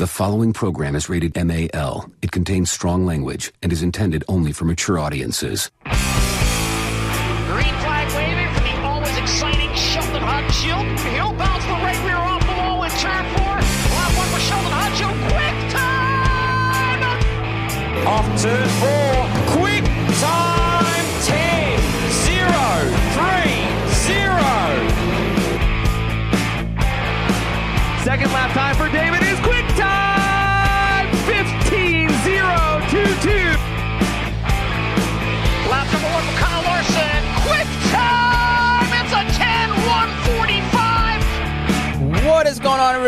The following program is rated MAL. It contains strong language and is intended only for mature audiences.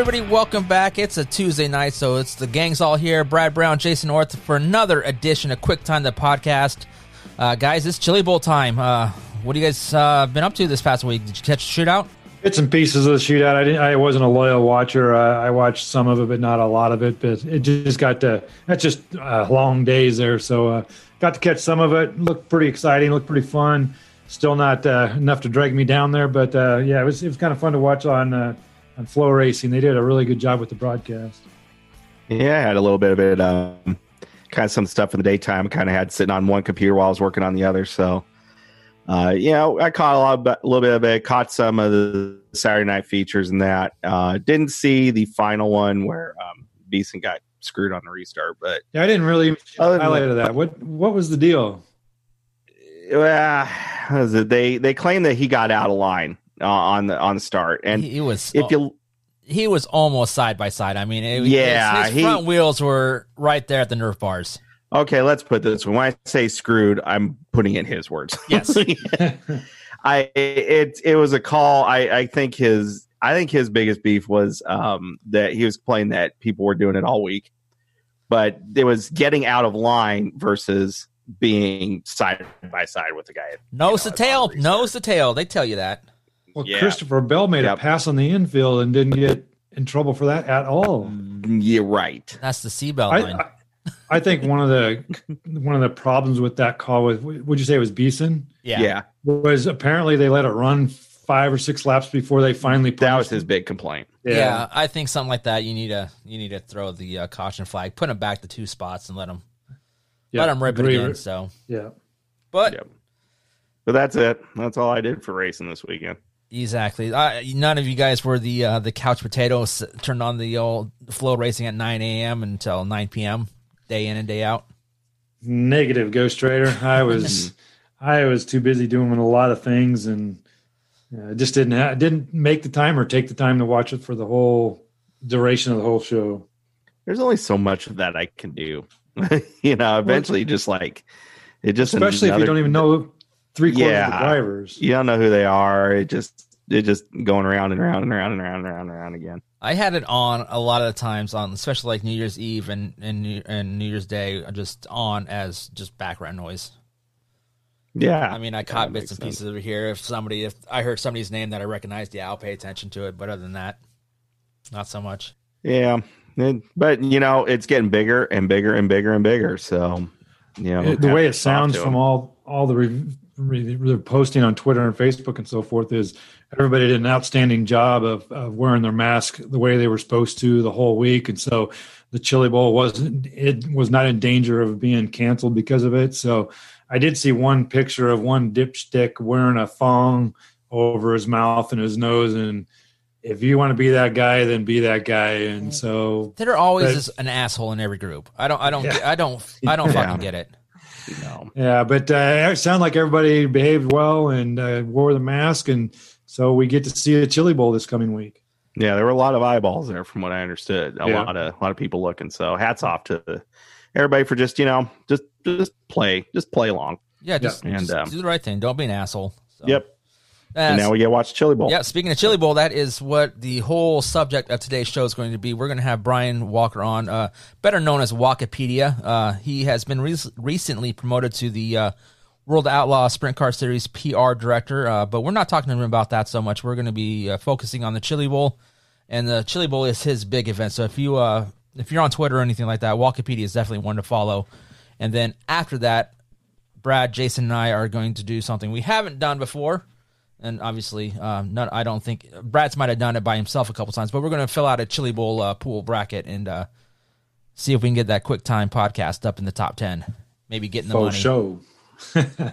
Everybody? Welcome back. It's a Tuesday night, so it's the gang's all here. Brad Brown, Jason North for another edition of Quick Time the podcast. Uh, guys, it's Chili Bowl time. Uh, what do you guys uh, been up to this past week? Did you catch the shootout? Bits and pieces of the shootout. I didn't. I wasn't a loyal watcher. I watched some of it, but not a lot of it. But it just got to. That's just uh, long days there. So uh, got to catch some of it. Looked pretty exciting. Looked pretty fun. Still not uh, enough to drag me down there, but yeah, it was it was kind of fun to watch on on FloRacing. They did a really good job with the broadcast. Yeah, I had a little bit of it. Um, kind of some stuff in the daytime. Kind of had sitting on one computer while I was working on the other. So, uh, you know, I caught a, lot, a little bit of it. Caught some of the Saturday night features and that. Uh, didn't see the final one where um, Beeson got screwed on the restart, but Yeah, I didn't really highlight of that. What what was the deal? uh, it? they they claim that he got out of line on the on the start, and he, was if you he was almost side by side. I mean, it, Yeah, his, his he- front wheels were right there at the Nerf bars. Okay, let's put this. When I say screwed, I'm putting in his words. Yes. I it it was a call. I I think his I think his biggest beef was um that he was playing that people were doing it all week, but it was getting out of line versus being side by side with the guy. Nose You know, tail, the restart. nose to tail. They tell you that. Well, Yeah. Christopher Bell made Yep. a pass on the infield and didn't get in trouble for that at all. You're right. That's the seatbelt I, line. I, I think one of the one of the problems with that call was would you say it was Beeson yeah. Yeah, was apparently they let it run five or six laps before they finally that was punished his big complaint. Yeah. I think something like that. You need to you need to throw the uh, caution flag, put him back to two spots, and let him Yeah, let him rip agree. it again. So, Yeah, but Yep. But that's it. That's all I did for racing this weekend. Exactly, uh, none of you guys were the uh, the couch potatoes. Turned on the old FloRacing at nine a.m. until nine p.m. day in and day out. negative Ghost Trader. I was I was too busy doing a lot of things and uh, just didn't ha- didn't make the time or take the time to watch it for the whole duration of the whole show. There's only so much of that I can do. you know, eventually, just like it just Especially if you don't even know three quarters of the drivers. you don't know who they are. It just it just going around and around and around and around and around and around again. I had it on a lot of the times on, especially like New Year's Eve and and New, and New Year's Day, uh, just on as just background noise. Yeah, I mean, I caught bits and sense. pieces over here. If somebody, if I heard somebody's name that I recognized, yeah, I'll pay attention to it. But other than that, not so much. Yeah, It- but you know, it's getting bigger and bigger and bigger and bigger. So you know, It- the way it sounds from all all the re- re- re- posting on Twitter and Facebook and so forth is everybody did an outstanding job of, of wearing their mask the way they were supposed to the whole week, and so the Chili Bowl wasn't it was not in danger of being canceled because of it. So I did see one picture of one dipstick wearing a thong over his mouth and his nose, and if you want to be that guy, then be that guy. And so There are always But- is an asshole in every group. I don't, I don't, Yeah. I don't, I don't Yeah. fucking get it. You know. Yeah, but uh, it sounded like everybody behaved well and uh, wore the mask, and so we get to see a Chili Bowl this coming week. Yeah, there were a lot of eyeballs there, from what I understood. A Yeah. lot of a lot of people looking. So hats off to everybody for just you know just just play just play along. Yeah, just, And, just um, do the right thing. Don't be an asshole. So, Yep. And now we get to watch Chili Bowl. Yeah, speaking of Chili Bowl, that is what the whole subject of today's show is going to be. We're going to have Brian Walker on, uh, better known as Walkipedia. Uh, he has been re- recently promoted to the uh, World Outlaw Sprint Car Series PR director, uh, but we're not talking to him about that so much. We're going to be uh, focusing on the Chili Bowl, and the Chili Bowl is his big event. So if you uh, if you're on Twitter or anything like that, Walkipedia is definitely one to follow. And then after that, Brad, Jason, and I are going to do something we haven't done before. And obviously, um, not. I don't think Brad might have done it by himself a couple times, but we're going to fill out a Chili Bowl uh, pool bracket and uh, see if we can get that Quick Time podcast up in the top ten. Maybe getting the Faux money. show.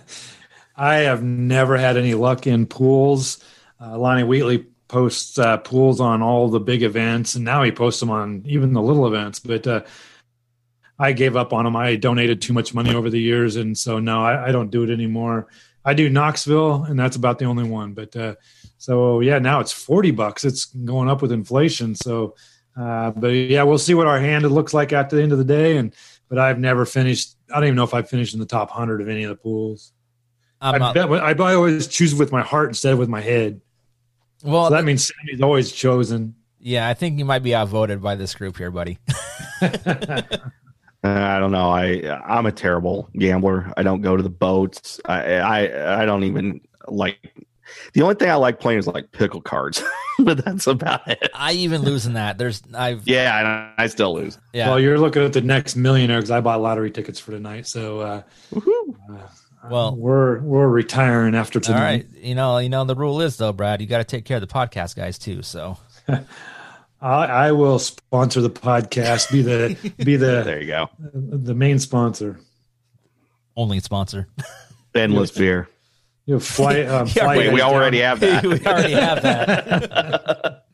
I have never had any luck in pools. Uh, Lonnie Wheatley posts uh, pools on all the big events, and now he posts them on even the little events. But uh, I gave up on them. I donated too much money over the years, and so no, I, I don't do it anymore. I do Knoxville, and that's about the only one. But uh, so yeah, now it's forty bucks. It's going up with inflation. So, uh, but yeah, we'll see what our hand looks like at the end of the day. And but I've never finished. I don't even know if I've finished in the top hundred of any of the pools. I'm I bet I, I always choose with my heart instead of with my head. well, So that means Sammy's always chosen. yeah, I think you might be outvoted by this group here, buddy. Uh, I don't know. I I'm a terrible gambler. I don't go to the boats. I I I don't even like. The only thing I like playing is like pickle cards, but that's about it. I even lose in that. There's, I've, Yeah, I, I still lose. yeah. Well, you're looking at the next millionaire because I bought lottery tickets for tonight. So, uh, well, we're we're retiring after tonight. right. You know, you know the rule is though, Brad. You got to take care of the podcast guys too. So I, I will sponsor the podcast. Be the be the There you go. the main sponsor. only sponsor. Endless beer. You know, fly um, fly Wait, you we already down, have that. we already have that.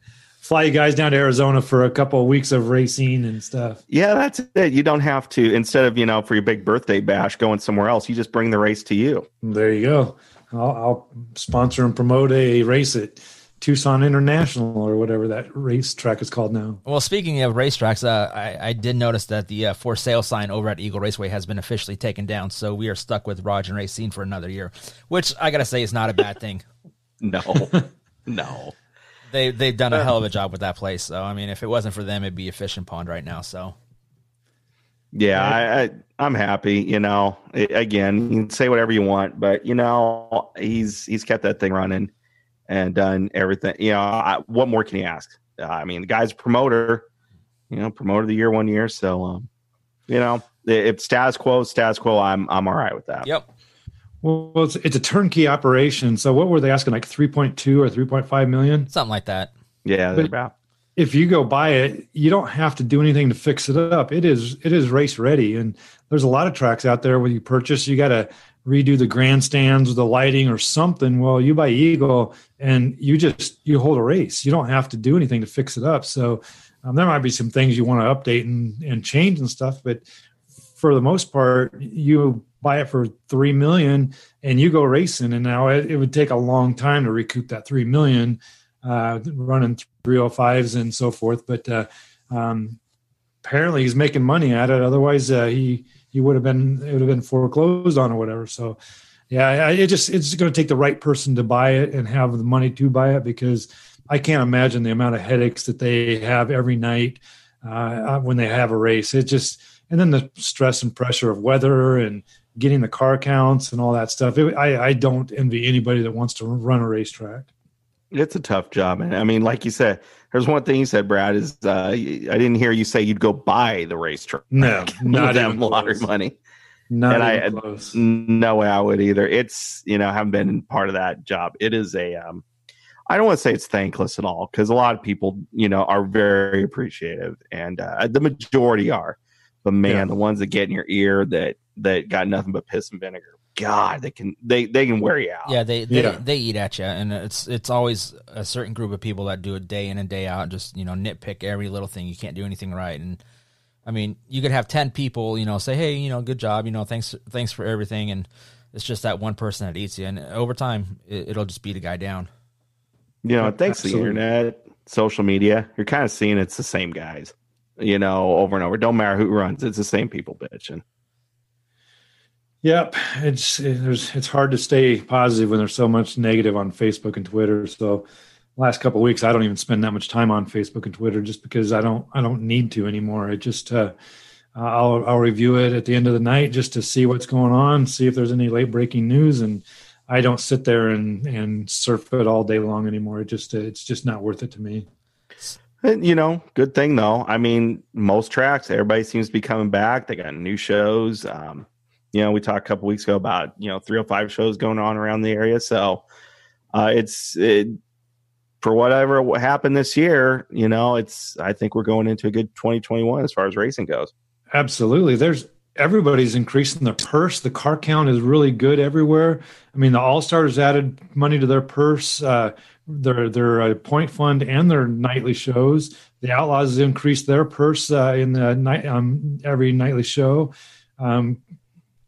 fly you guys down to Arizona for a couple of weeks of racing and stuff. Yeah, that's it. You don't have to. Instead of you know for your big birthday bash going somewhere else, you just bring the race to you. There you go. I'll, I'll sponsor and promote a race at Tucson International or whatever that racetrack is called now. Well, speaking of racetracks, uh, I, I did notice that the uh, for sale sign over at Eagle Raceway has been officially taken down. So we are stuck with Roger and Racine for another year, which I got to say is not a bad thing. No, no. They they've done a hell of a job with that place. So I mean, if it wasn't for them, it'd be a fishing pond right now. So Yeah, I, I I'm happy. You know, I- again, you can say whatever you want, but you know, he's he's kept that thing running and done everything. You know, I, what more can he ask? Uh, I mean, the guy's a promoter. You know, promoter of the year one year. So, um, you know, if status quo, status quo, I'm I'm all right with that. yep, Well, it's, it's a turnkey operation. So what were they asking? Like 3.2 or 3.5 million? something like that. Yeah, about. If you go buy it, you don't have to do anything to fix it up. It is it is race ready. And there's a lot of tracks out there where you purchase, you got to redo the grandstands, or the lighting, or something. Well, you buy Eagle and you just you hold a race. You don't have to do anything to fix it up. So um, there might be some things you want to update and, and change and stuff, but for the most part, you buy it for three million and you go racing. And now it, it would take a long time to recoup that three million, uh, running 305s and so forth. But uh, um, apparently he's making money at it. Otherwise, uh, he he would have been it would have been foreclosed on or whatever. So yeah, it just it's going to take the right person to buy it and have the money to buy it because I can't imagine the amount of headaches that they have every night uh, when they have a race. It just and then the stress and pressure of weather and getting the car counts and all that stuff. It, I I don't envy anybody that wants to run a racetrack. It's a tough job, and I mean, like you said, there's one thing you said, Brad. Is uh, I didn't hear you say you'd go buy the racetrack. No, not that lottery money. Not And even I- close. No way I would either. It's you know, I haven't been part of that job. It is a um I don't want to say it's thankless at all because a lot of people, you know, are very appreciative and uh, the majority are. But man, Yeah. the ones that get in your ear that that got nothing but piss and vinegar, God, they can they they can wear you out. Yeah, they they, Yeah. they eat at you, and it's it's always a certain group of people that do it day in and day out, just you know nitpick every little thing. You can't do anything right, and I mean, you could have ten people, you know, say, hey, you know, good job, you know, thanks thanks for everything, and it's just that one person that eats you, and over time, it, it'll just beat a guy down. You know, thanks to the internet, social media, you're kind of seeing it's the same guys, you know, over and over. Don't matter who runs, it's the same people bitching. Yep, it's it, it's hard to stay positive when there's so much negative on Facebook and Twitter. So, last couple of weeks, I don't even spend that much time on Facebook and Twitter just because I don't I don't need to anymore. It just uh, I'll I'll review it at the end of the night just to see what's going on, see if there's any late breaking news, and I don't sit there and and surf it all day long anymore. It just it's just not worth it to me. You know, good thing though. I mean, most tracks, everybody seems to be coming back. They got new shows. Um, you know, we talked a couple weeks ago about you know 305 shows going on around the area. So, uh, it's it, for whatever happened this year. You know, it's I think we're going into a good 2021 as far as racing goes. Absolutely. There's everybody's increasing their purse. The car count is really good everywhere. I mean, the All Stars added money to their purse, uh, their their uh, point fund, and their nightly shows. The Outlaws increased their purse uh, in the night um, every nightly show. Um,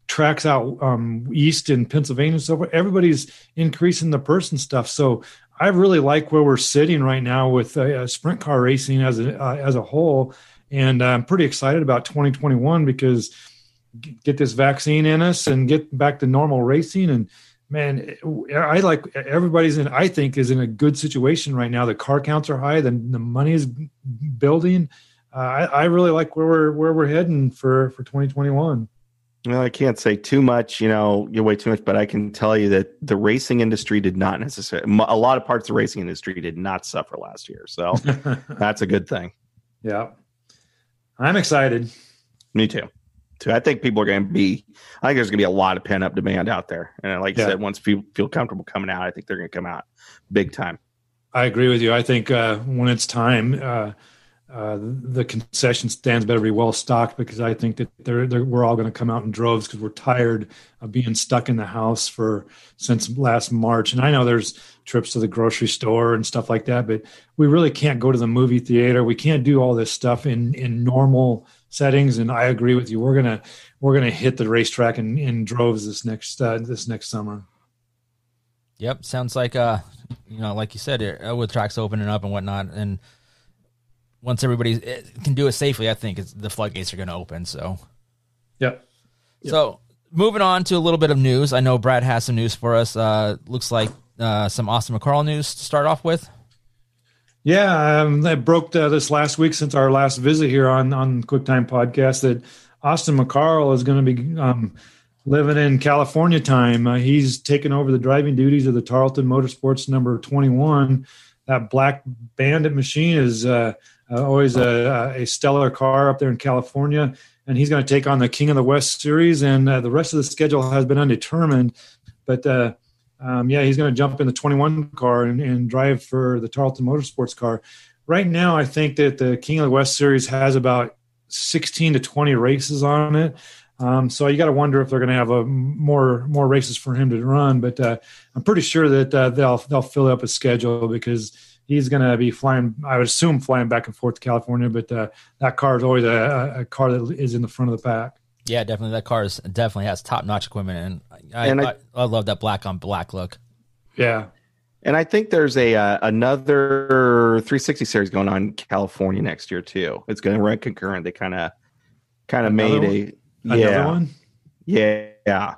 tracks out um, east in Pennsylvania. And so forth. Everybody's increasing the purse and stuff. So I really like where we're sitting right now with uh, sprint car racing as a uh, as a whole, and I'm pretty excited about 2021 because get this vaccine in us and get back to normal racing. And man i like everybody's in i think is in a good situation right now. The car counts are high the, the money is building. Uh, I, I really like where we're where we're heading for for 2021 well, I can't say too much, you know, you way too much, but I can tell you that the racing industry did not necessarily, a lot of parts of the racing industry did not suffer last year. So that's a good thing. Yeah. I'm excited. Me too. So I think people are going to be. I think there's going to be a lot of pent up demand out there, and like yeah. I said, once people feel comfortable coming out, I think they're going to come out big time. I agree with you. I think uh, when it's time, uh, uh, the concession stands better be well stocked because I think that they're, they're we're all going to come out in droves because we're tired of being stuck in the house for since last March. And I know there's trips to the grocery store and stuff like that, but we really can't go to the movie theater. We can't do all this stuff in in normal settings. And I agree with you. We're gonna we're gonna hit the racetrack in, in droves this next uh, this next summer. Yep, sounds like uh, you know, like you said, uh, with tracks opening up and whatnot, and once everybody uh, can do it safely, I think the floodgates are going to open. So, yep. yep. So moving on to a little bit of news. I know Brad has some news for us. Uh, looks like uh, some Austin McCarl news to start off with. Yeah, um, that broke uh, this last week since our last visit here on on QuickTime Podcast that Austin McCarl is going to be um, living in California time. Uh, he's taken over the driving duties of the Tarlton Motorsports number 21. That black bandit machine is uh, always a, a, stellar car up there in California. And he's going to take on the King of the West series. And uh, the rest of the schedule has been undetermined. But uh, um, yeah, he's going to jump in the 21 car and, and, drive for the Tarlton Motorsports car. Right now, I think that the King of the West Series has about 16 to 20 races on it. Um, so you got to wonder if they're going to have a more more races for him to run. But uh, I'm pretty sure that uh, they'll they'll fill up a schedule because he's going to be flying. I would assume flying back and forth to California. But uh, that car is always a, a car that is in the front of the pack. Yeah, definitely. That car is, definitely has top notch equipment, and I, and I, I, I, love that black on black look. Yeah, and I think there's a uh, another 360 series going on in California next year too. It's going to run concurrent. They kind of kind of made a one? yeah yeah.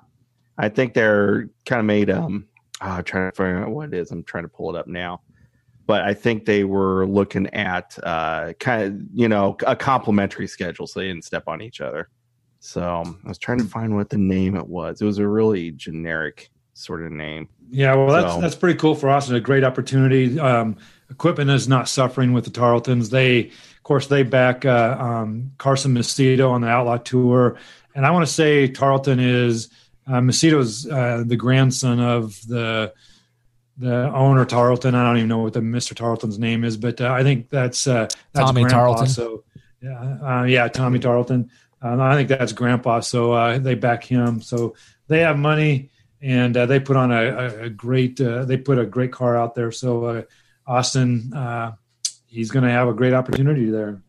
I think they're kind of made um. Oh, I'm trying to figure out what it is. I'm trying to pull it up now but I think they were looking at uh, kind of you know a complementary schedule, so they didn't step on each other. So um, I was trying to find what the name it was. It was a really generic sort of name. Yeah, well, that's so, that's pretty cool for us and a great opportunity. Um, equipment is not suffering with the Tarltons. They, of course, they back uh, um, Carson Macedo on the Outlaw Tour, and I want to say Tarlton is uh, Macedo's uh, the grandson of the the owner Tarlton. I don't even know what the Mister Tarlton's name is, but uh, I think that's uh, that's Tommy grandpa, Tarlton. So yeah, uh, yeah, Tommy Tarlton. Um, I think that's Grandpa. So uh, they back him. So they have money, and uh, they put on a, a great. Uh, they put a great car out there. So uh, Austin, uh, he's going to have a great opportunity there.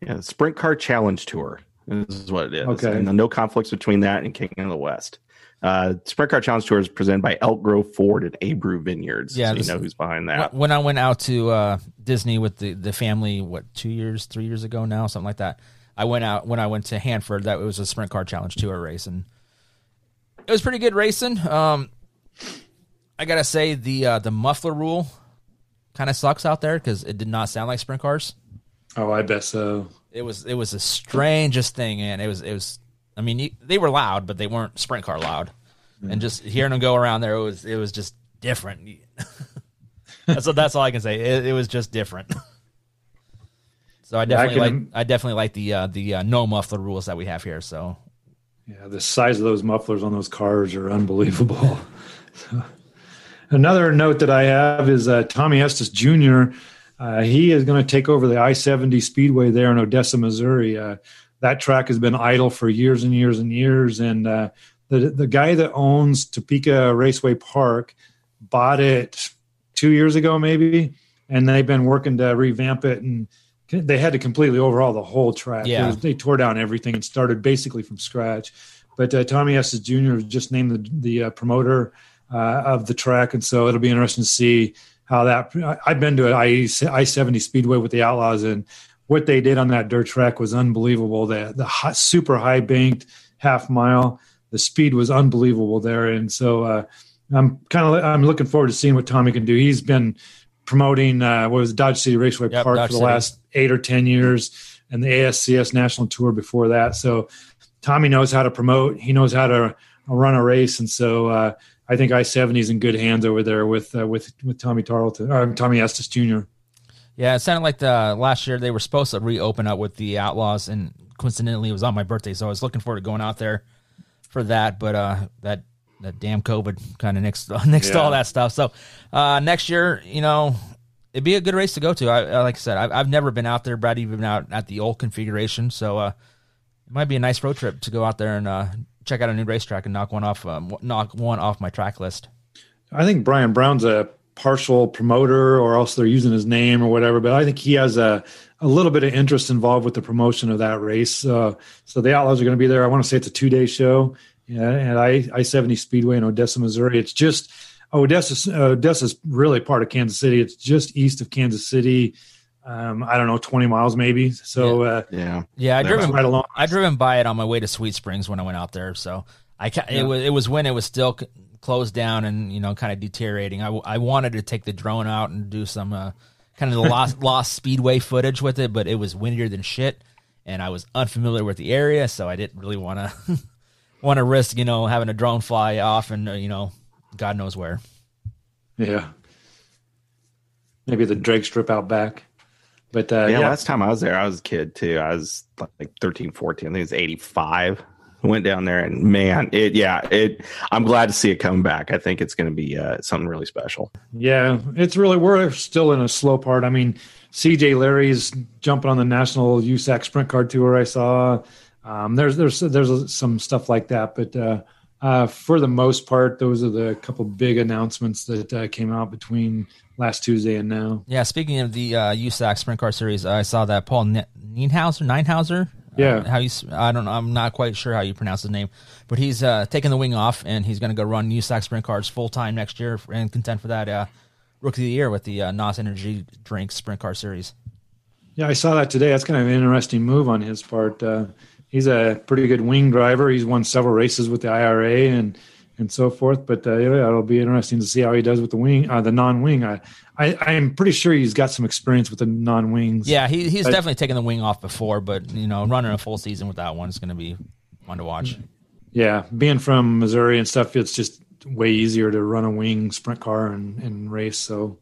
Yeah, the Sprint Car Challenge Tour This is what it is. Okay, and no conflicts between that and King of the West. Uh, Sprint Car Challenge Tour is presented by Elk Grove Ford and Abreu Vineyards. Yeah, so this, you know who's behind that. When I went out to uh, Disney with the, the family, what two years, three years ago now, something like that. I went out when I went to Hanford. That was a sprint car challenge tour race, and it was pretty good racing. Um, I gotta say the uh, the muffler rule kind of sucks out there because it did not sound like sprint cars. Oh, I bet so. It was it was the strangest thing, and it was it was. I mean, they were loud, but they weren't sprint car loud. Mm. And just hearing them go around there, it was it was just different. that's that's all I can say. It, it was just different. So I definitely yeah, I can, like I definitely like the uh, the uh, no muffler rules that we have here. So yeah, the size of those mufflers on those cars are unbelievable. so, another note that I have is uh, Tommy Estes Jr. Uh, he is going to take over the I 70 Speedway there in Odessa, Missouri. Uh, that track has been idle for years and years and years. And uh, the, the guy that owns Topeka Raceway Park bought it two years ago, maybe. And they've been working to revamp it. And they had to completely overhaul the whole track. Yeah. Was, they tore down everything and started basically from scratch. But uh, Tommy Estes Jr. was just named the, the uh, promoter uh, of the track. And so it'll be interesting to see how that I've been to an I I seventy Speedway with the Outlaws, and what they did on that dirt track was unbelievable. The the high, super high banked half mile, the speed was unbelievable there, and so uh, I'm kind of I'm looking forward to seeing what Tommy can do. He's been promoting uh, what was Dodge City Raceway Yep, Park Dodge for the City. last eight or ten years, and the ASCS National Tour before that. So Tommy knows how to promote. He knows how to run a race, and so uh, I think I seventy is in good hands over there with uh, with with Tommy Tarlton, or Tommy Estes Jr. Yeah, it sounded like the last year they were supposed to reopen up with the Outlaws, and coincidentally it was on my birthday, so I was looking forward to going out there for that. But uh, that that damn COVID kind of nixed nixed Yeah. all that stuff. So uh, next year, you know, it'd be a good race to go to. I, like I said, I've, I've never been out there. Brad, been out at the old configuration, so uh, it might be a nice road trip to go out there and uh, check out a new racetrack and knock one off um, knock one off my track list. I think Brian Brown's a partial promoter, or else they're using his name or whatever. But I think he has a a little bit of interest involved with the promotion of that race. Uh, so the Outlaws are going to be there. I want to say it's a two day show yeah, at I I seventy Speedway in Odessa, Missouri. It's just Odessa. Odessa's really part of Kansas City. It's just east of Kansas City. Um, I don't know, twenty miles maybe. So uh, Yeah. Yeah, I That's driven right along. I driven by it on my way to Sweet Springs when I went out there. So I ca- it was it was when it was still c- closed down and you know kind of deteriorating. I, w- I wanted to take the drone out and do some uh, kind of the lost lost speedway footage with it, but it was windier than shit, and I was unfamiliar with the area, so I didn't really want to want to risk you know having a drone fly off and uh, you know God knows where. yeah, maybe the drag strip out back. But uh, yeah, yeah, last time I was there, I was a kid too. I was like 13, 14. I think it was 85. Went down there and man, it, yeah, it, I'm glad to see it come back. I think it's going to be uh, something really special. Yeah, it's really we're still in a slow part. I mean, CJ Leary's jumping on the national USAC sprint car tour. I saw um, there's there's there's some stuff like that, but uh, uh, for the most part, those are the couple big announcements that uh, came out between last Tuesday and now. Yeah, speaking of the uh, USAC Sprint Car Series, I saw that Paul Ne- Nienhauser, Nienhauser. Yeah. Uh, how you? I don't know. I'm not quite sure how you pronounce his name, but he's uh, taking the wing off and he's going to go run USAC Sprint Cars full time next year and contend for that uh, Rookie of the Year with the uh, NOS Energy Drink Sprint Car Series. Yeah, I saw that today. That's kind of an interesting move on his part. Uh, he's a pretty good wing driver. He's won several races with the IRA and and so forth. But uh, yeah, it'll be interesting to see how he does with the wing, uh, the non-wing. I, I I am pretty sure he's got some experience with the non-wings. Yeah, he, he's But- definitely taken the wing off before, but you know, running a full season with that one is going to be fun to watch. yeah. Being from Missouri and stuff, it's just way easier to run a wing sprint car and, and race. So.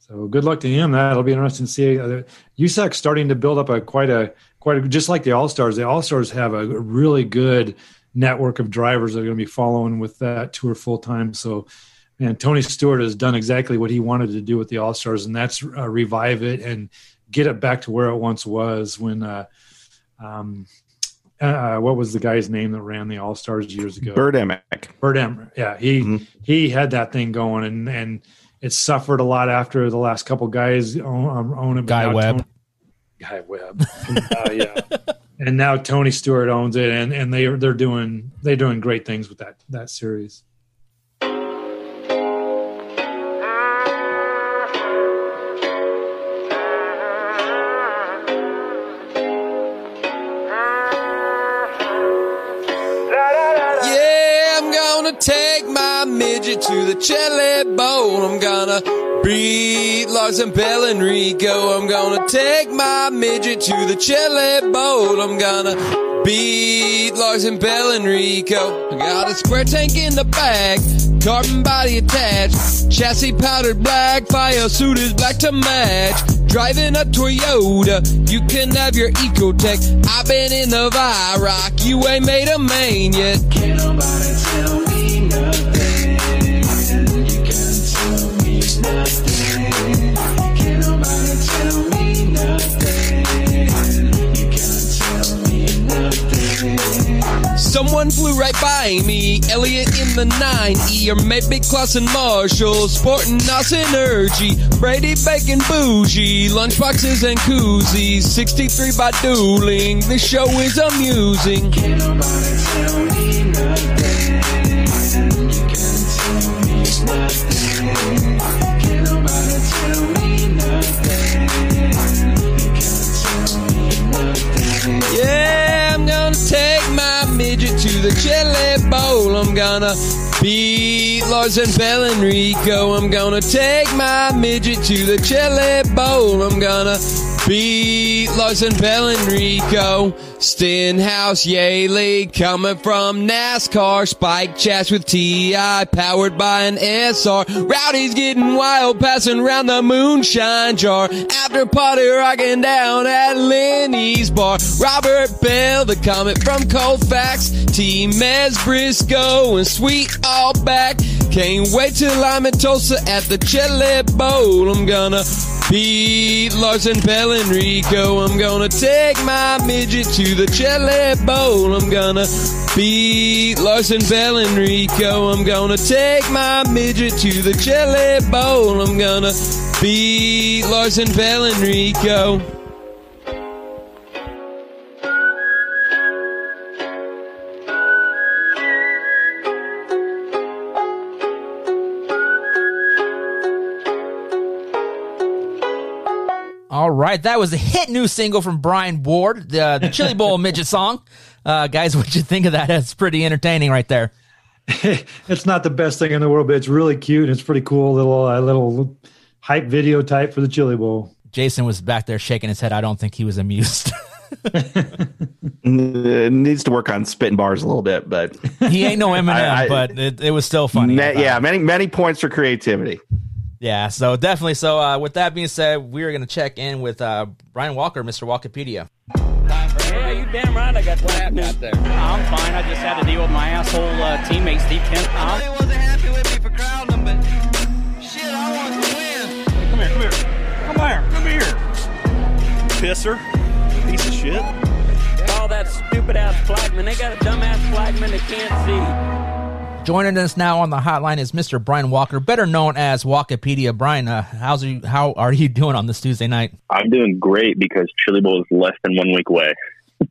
So good luck to him. That'll be interesting to see. Uh, USAC's starting to build up a quite a quite a, just like the All Stars. The All Stars have a really good network of drivers that are going to be following with that tour full time. So, and Tony Stewart has done exactly what he wanted to do with the All Stars, and that's uh, revive it and get it back to where it once was. When, uh, um, uh, what was the guy's name that ran the All Stars years ago? Bert Emick. Bird Emmer. Yeah, he Mhm. he had that thing going, and and it suffered a lot after the last couple guys own, own it. Guy Webb. Tony- Guy Webb. uh, yeah, and now Tony Stewart owns it, and and they they're doing they're doing great things with that that series. Chili bowl. I'm gonna beat Larson Bell and Rico. I'm gonna take my midget to the chili bowl. I'm gonna beat Larson Bell and Rico. I got a square tank in the back, carbon body attached, chassis powdered black, fire suit is black to match. Driving a Toyota, you can have your Ecotec. I've been in the Virock, you ain't made a main yet. Someone flew right by me, Elliot in the 9E, or maybe Clauson Marshall, sporting us nice energy, Brady Bacon Bougie, lunchboxes and koozies, 63 by dueling, this show is amusing. Gonna beat and Bell Enrico. I'm gonna take my midget to the chili bowl. I'm gonna beat Larson Bell and Rico. Stenhouse Yeley coming from NASCAR. Spike chats with T.I. powered by an SR. Rowdy's getting wild passing round the moonshine jar. After party rocking down at Lenny's bar. Robert Bell, the comet from Colfax. T. Mez Briscoe and Sweet all back. Can't wait till I'm in Tulsa at the Chili Bowl. I'm gonna beat Larson Bell and Rico. I'm gonna take my midget to the Chili Bowl. I'm gonna beat Larson Bell and Rico. I'm gonna take my midget to the Chili Bowl. I'm gonna beat Larson Bell and Rico. All right, that was a hit new single from Brian Ward, the, the Chili Bowl midget song. Uh, guys, what'd you think of that? That's pretty entertaining right there. it's not the best thing in the world, but it's really cute. It's pretty cool little uh, little hype video type for the Chili Bowl. Jason was back there shaking his head. I don't think he was amused. It needs to work on spitting bars a little bit, but he ain't no Eminem, I- I- but it, it was still funny. Ne- yeah, many many points for creativity. Yeah, so definitely. So, uh, with that being said, we're going to check in with uh, Brian Walker, Mr. Walkipedia. Yeah, you damn right. I got what happened out there. I'm fine. I just had to deal with my asshole uh, teammate Steve Kent. Uh, They wasn't happy with me for crowding them, but shit, I want to win. Come here, come here. Come here, come here. Pisser. Piece of shit. all that stupid ass flagman. They got a dumb ass flagman that can't see. Joining us now on the hotline is Mr. Brian Walker, better known as Walkipedia. Brian, uh, how's you? How are you doing on this Tuesday night? I'm doing great because Chili Bowl is less than one week away.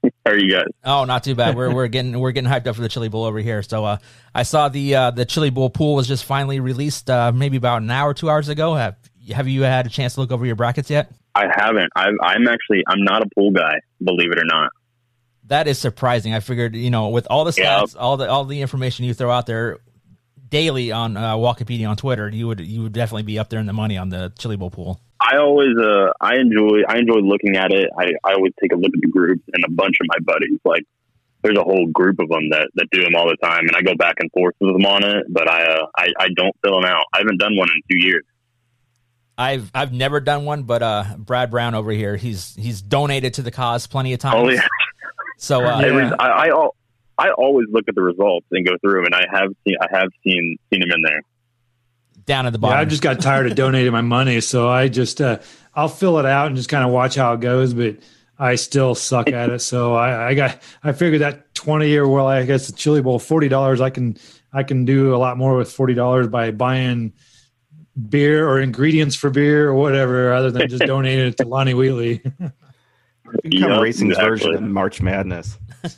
How are you guys? Oh, not too bad. We're we're getting we're getting hyped up for the Chili Bowl over here. So uh, I saw the uh, the Chili Bowl pool was just finally released, uh, maybe about an hour, two hours ago. Have have you had a chance to look over your brackets yet? I haven't. I'm, I'm actually I'm not a pool guy, believe it or not. That is surprising. I figured, you know, with all the Yeah. stats, all the all the information you throw out there daily on uh, Walkipedia on Twitter, you would you would definitely be up there in the money on the Chili Bowl pool. I always uh I enjoy I enjoy looking at it. I, I always take a look at the groups and a bunch of my buddies like there's a whole group of them that, that do them all the time and I go back and forth with them on it, but I uh I, I don't fill them out. I haven't done one in two years. I've I've never done one, but uh, Brad Brown over here, he's he's donated to the cause plenty of times. Oh yeah. So uh, Every, I, I I always look at the results and go through 'em, and I have seen I have seen seen them in there. down at the Yeah, bottom. I just got tired of donating my money, so I just uh, I'll fill it out and just kind of watch how it goes. But I still suck at it, so I, I got I figured that twenty or well, I guess the Chili Bowl forty dollars. I can I can do a lot more with forty dollars by buying beer or ingredients for beer or whatever, other than just donating it to Lonnie Wheatley. Become Yep, racing's version of March Madness.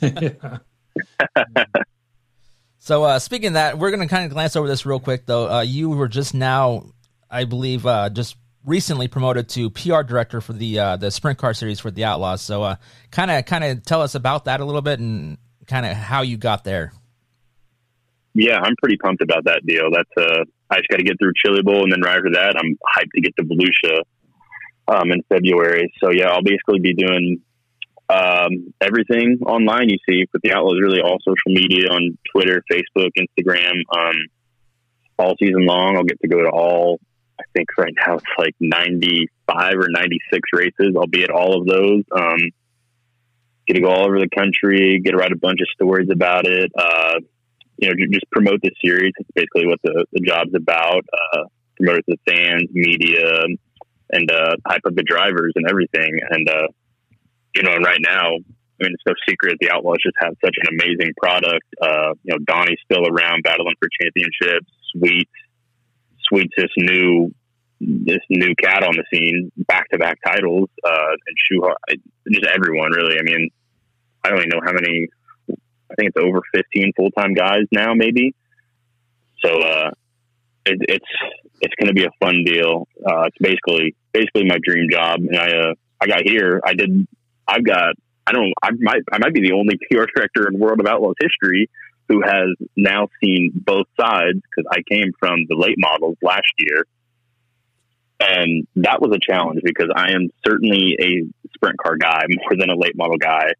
So uh, speaking of that, we're going to kind of glance over this real quick, though. Uh, you were just now, I believe, uh, just recently promoted to PR director for the uh, the sprint car series for the Outlaws. So kind of kind of tell us about that a little bit and kind of how you got there. Yeah, I'm pretty pumped about that deal. That's uh, I just got to get through Chili Bowl, and then right after that, I'm hyped to get to Volusia um, in February. So yeah, I'll basically be doing um, everything online you see with the outlet is Really, all social media on Twitter, Facebook, Instagram, um, all season long. I'll get to go to all. I think right now it's like 95 or 96 races. I'll be at all of those. Um, get to go all over the country. Get to write a bunch of stories about it. Uh, you know, just promote the series. It's basically what the, the job's about. Uh, promote it to fans, media, and uh, hype up the drivers and everything. And uh, you know, and right now, I mean, it's no secret the Outlaws just have such an amazing product. Uh, you know, Donny's still around battling for championships. Sweet, Sweet's this new this new cat on the scene, back to back titles, uh, and Schuchart, just everyone really. I mean, I don't even know how many. I think it's over fifteen full time guys now, maybe. So uh, it, it's it's going to be a fun deal. Uh, it's basically basically my dream job, and I uh, I got here. I did. I've got. I don't. I might. I might be the only PR director in World of Outlaws history who has now seen both sides because I came from the late models last year, and that was a challenge because I am certainly a sprint car guy more than a late model guy.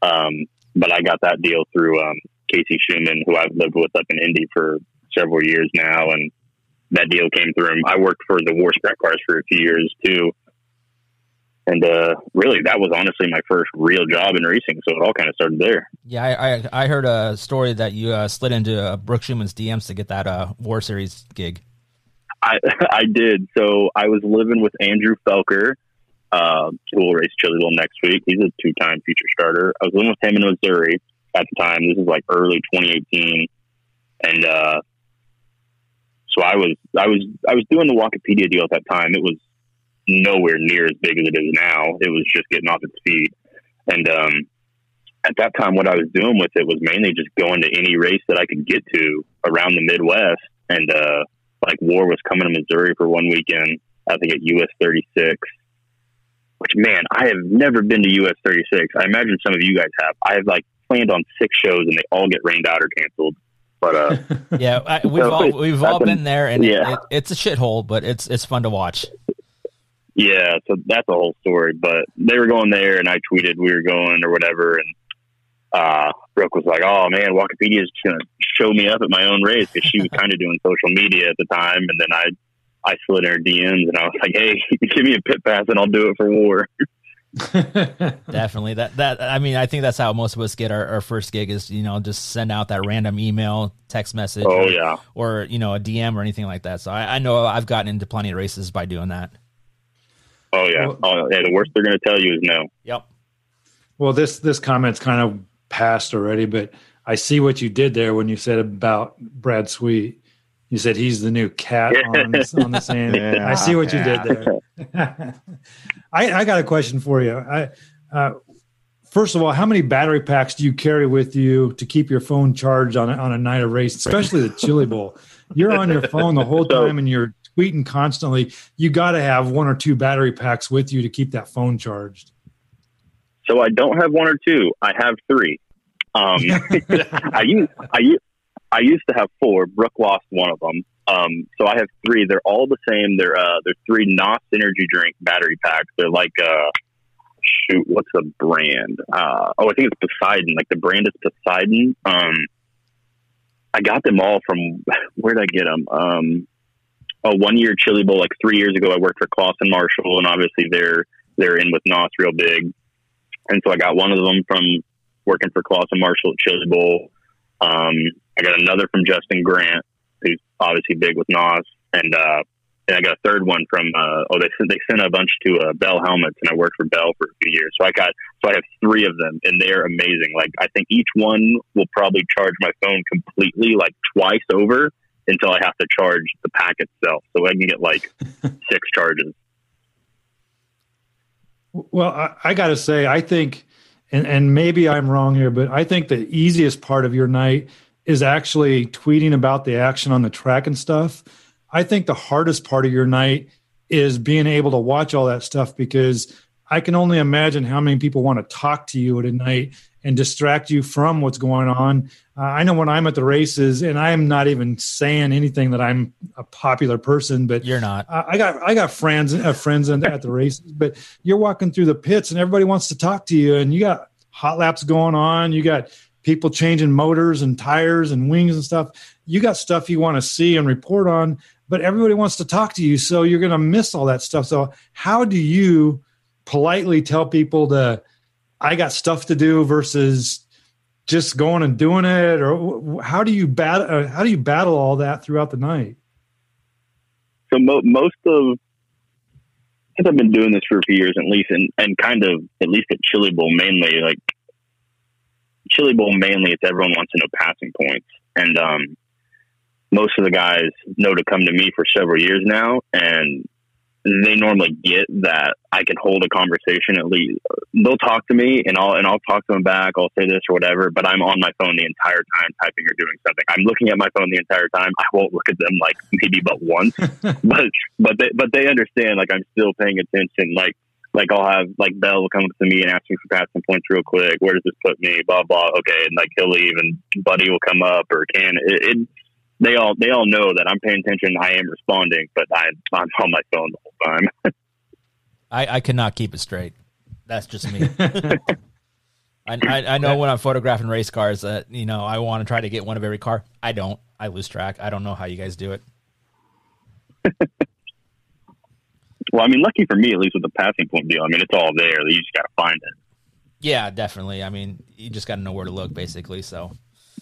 Um, but I got that deal through um, Casey Schumann, who I've lived with up in Indy for several years now, and that deal came through. I worked for the War Sprint Cars for a few years too, and uh, really that was honestly my first real job in racing. So it all kind of started there. Yeah, I, I, I heard a story that you uh, slid into uh, Brooke Schumann's DMs to get that uh, War Series gig. I I did. So I was living with Andrew Felker, uh, who will race Chili Bowl next week. He's a two time feature starter. I was living with him in Missouri at the time. This is like early 2018, and uh, so I was I was I was doing the Walkipedia deal at that time. It was nowhere near as big as it is now. It was just getting off its feet, and um, at that time, what I was doing with it was mainly just going to any race that I could get to around the Midwest. And uh, like War was coming to Missouri for one weekend. I think at US 36. Which man, I have never been to US 36. I imagine some of you guys have. I have like planned on six shows and they all get rained out or canceled. But uh, yeah, I, we've so all we've all been a- there, and yeah. it, it, it's a shithole, but it's it's fun to watch. Yeah, so that's a whole story. But they were going there, and I tweeted we were going or whatever, and uh, Brooke was like, "Oh man, Walkipedia is gonna show me up at my own race," because she was kind of doing social media at the time, and then I I slid in her DMs, and I was like, "Hey, give me a pit pass, and I'll do it for war." Definitely. That that I mean, I think that's how most of us get our, our first gig is you know just send out that random email, text message, Oh, or, yeah. or you know a DM or anything like that. So I, I know I've gotten into plenty of races by doing that. Oh yeah, oh yeah. The worst they're gonna tell you is no. Yep. Well, this this comment's kind of passed already, but I see what you did there when you said about Brad Sweet. You said he's the new cat on, on the sand. Yeah. I see what you did there. I, I got a question for you. I, uh, first of all, how many battery packs do you carry with you to keep your phone charged on a, on a night of race, especially the Chili Bowl? You're on your phone the whole time and you're tweeting constantly. You got to have one or two battery packs with you to keep that phone charged. So I don't have one or two. I have three. Um, I used I used I used to have four. Brooke lost one of them. Um, so I have three. They're all the same. They're uh, they're three NOS energy drink battery packs. They're like uh, shoot, what's the brand? Uh, oh, I think it's Poseidon. Like the brand is Poseidon. Um, I got them all from where did I get them? Um, oh, one year Chili Bowl, like three years ago, I worked for Clauson Marshall, and obviously they're they're in with NOS real big. And so I got one of them from working for Clauson Marshall at Chili Bowl. Um, I got another from Justin Grant, who's obviously big with NOS, and uh, and I got a third one from uh, oh they sent they sent a bunch to uh, Bell helmets, and I worked for Bell for a few years. So I got so I have three of them, and they're amazing. Like I think each one will probably charge my phone completely, like twice over, until I have to charge the pack itself, so I can get like six charges. Well, I, I got to say, I think, and, and maybe I'm wrong here, but I think the easiest part of your night is actually tweeting about the action on the track and stuff. I think the hardest part of your night is being able to watch all that stuff because I can only imagine how many people want to talk to you at a night and distract you from what's going on. Uh, I know when I'm at the races, and I'm not even saying anything that I'm a popular person, but You're not. I I got I got friends uh, friends in, at the races, but you're walking through the pits and everybody wants to talk to you, and you got hot laps going on. You got people changing motors and tires and wings and stuff. You got stuff you want to see and report on, but everybody wants to talk to you, so you're going to miss all that stuff. So how do you politely tell people to I got stuff to do versus just going and doing it, or how do you battle? Uh, how do you battle all that throughout the night? so mo- most of since I've been doing this for a few years at least, and, and kind of at least at Chili Bowl mainly, like Chili Bowl mainly, it's everyone wants to know passing points, and um, most of the guys know to come to me for several years now, and they normally get that I can hold a conversation at least. They'll talk to me and I'll and I'll talk to them back. I'll say this or whatever, but I'm on my phone the entire time typing or doing something. I'm looking at my phone the entire time. I won't look at them like maybe but once, but but they, but they understand like I'm still paying attention. Like like I'll have like Bell will come up to me and ask me for passing points real quick. Where does this put me? Blah blah. Okay, and like he'll leave and Buddy will come up or can it, it they all they all know that I'm paying attention. I am responding, but I, I'm on my phone the whole time. I, I cannot keep it straight. That's just me. I, I, I know when I'm photographing race cars that you know I want to try to get one of every car. I don't. I lose track. I don't know how you guys do it. well, I mean, lucky for me, at least with the passing point deal. I mean, it's all there. You just got to find it. Yeah, definitely. I mean, you just got to know where to look, basically. So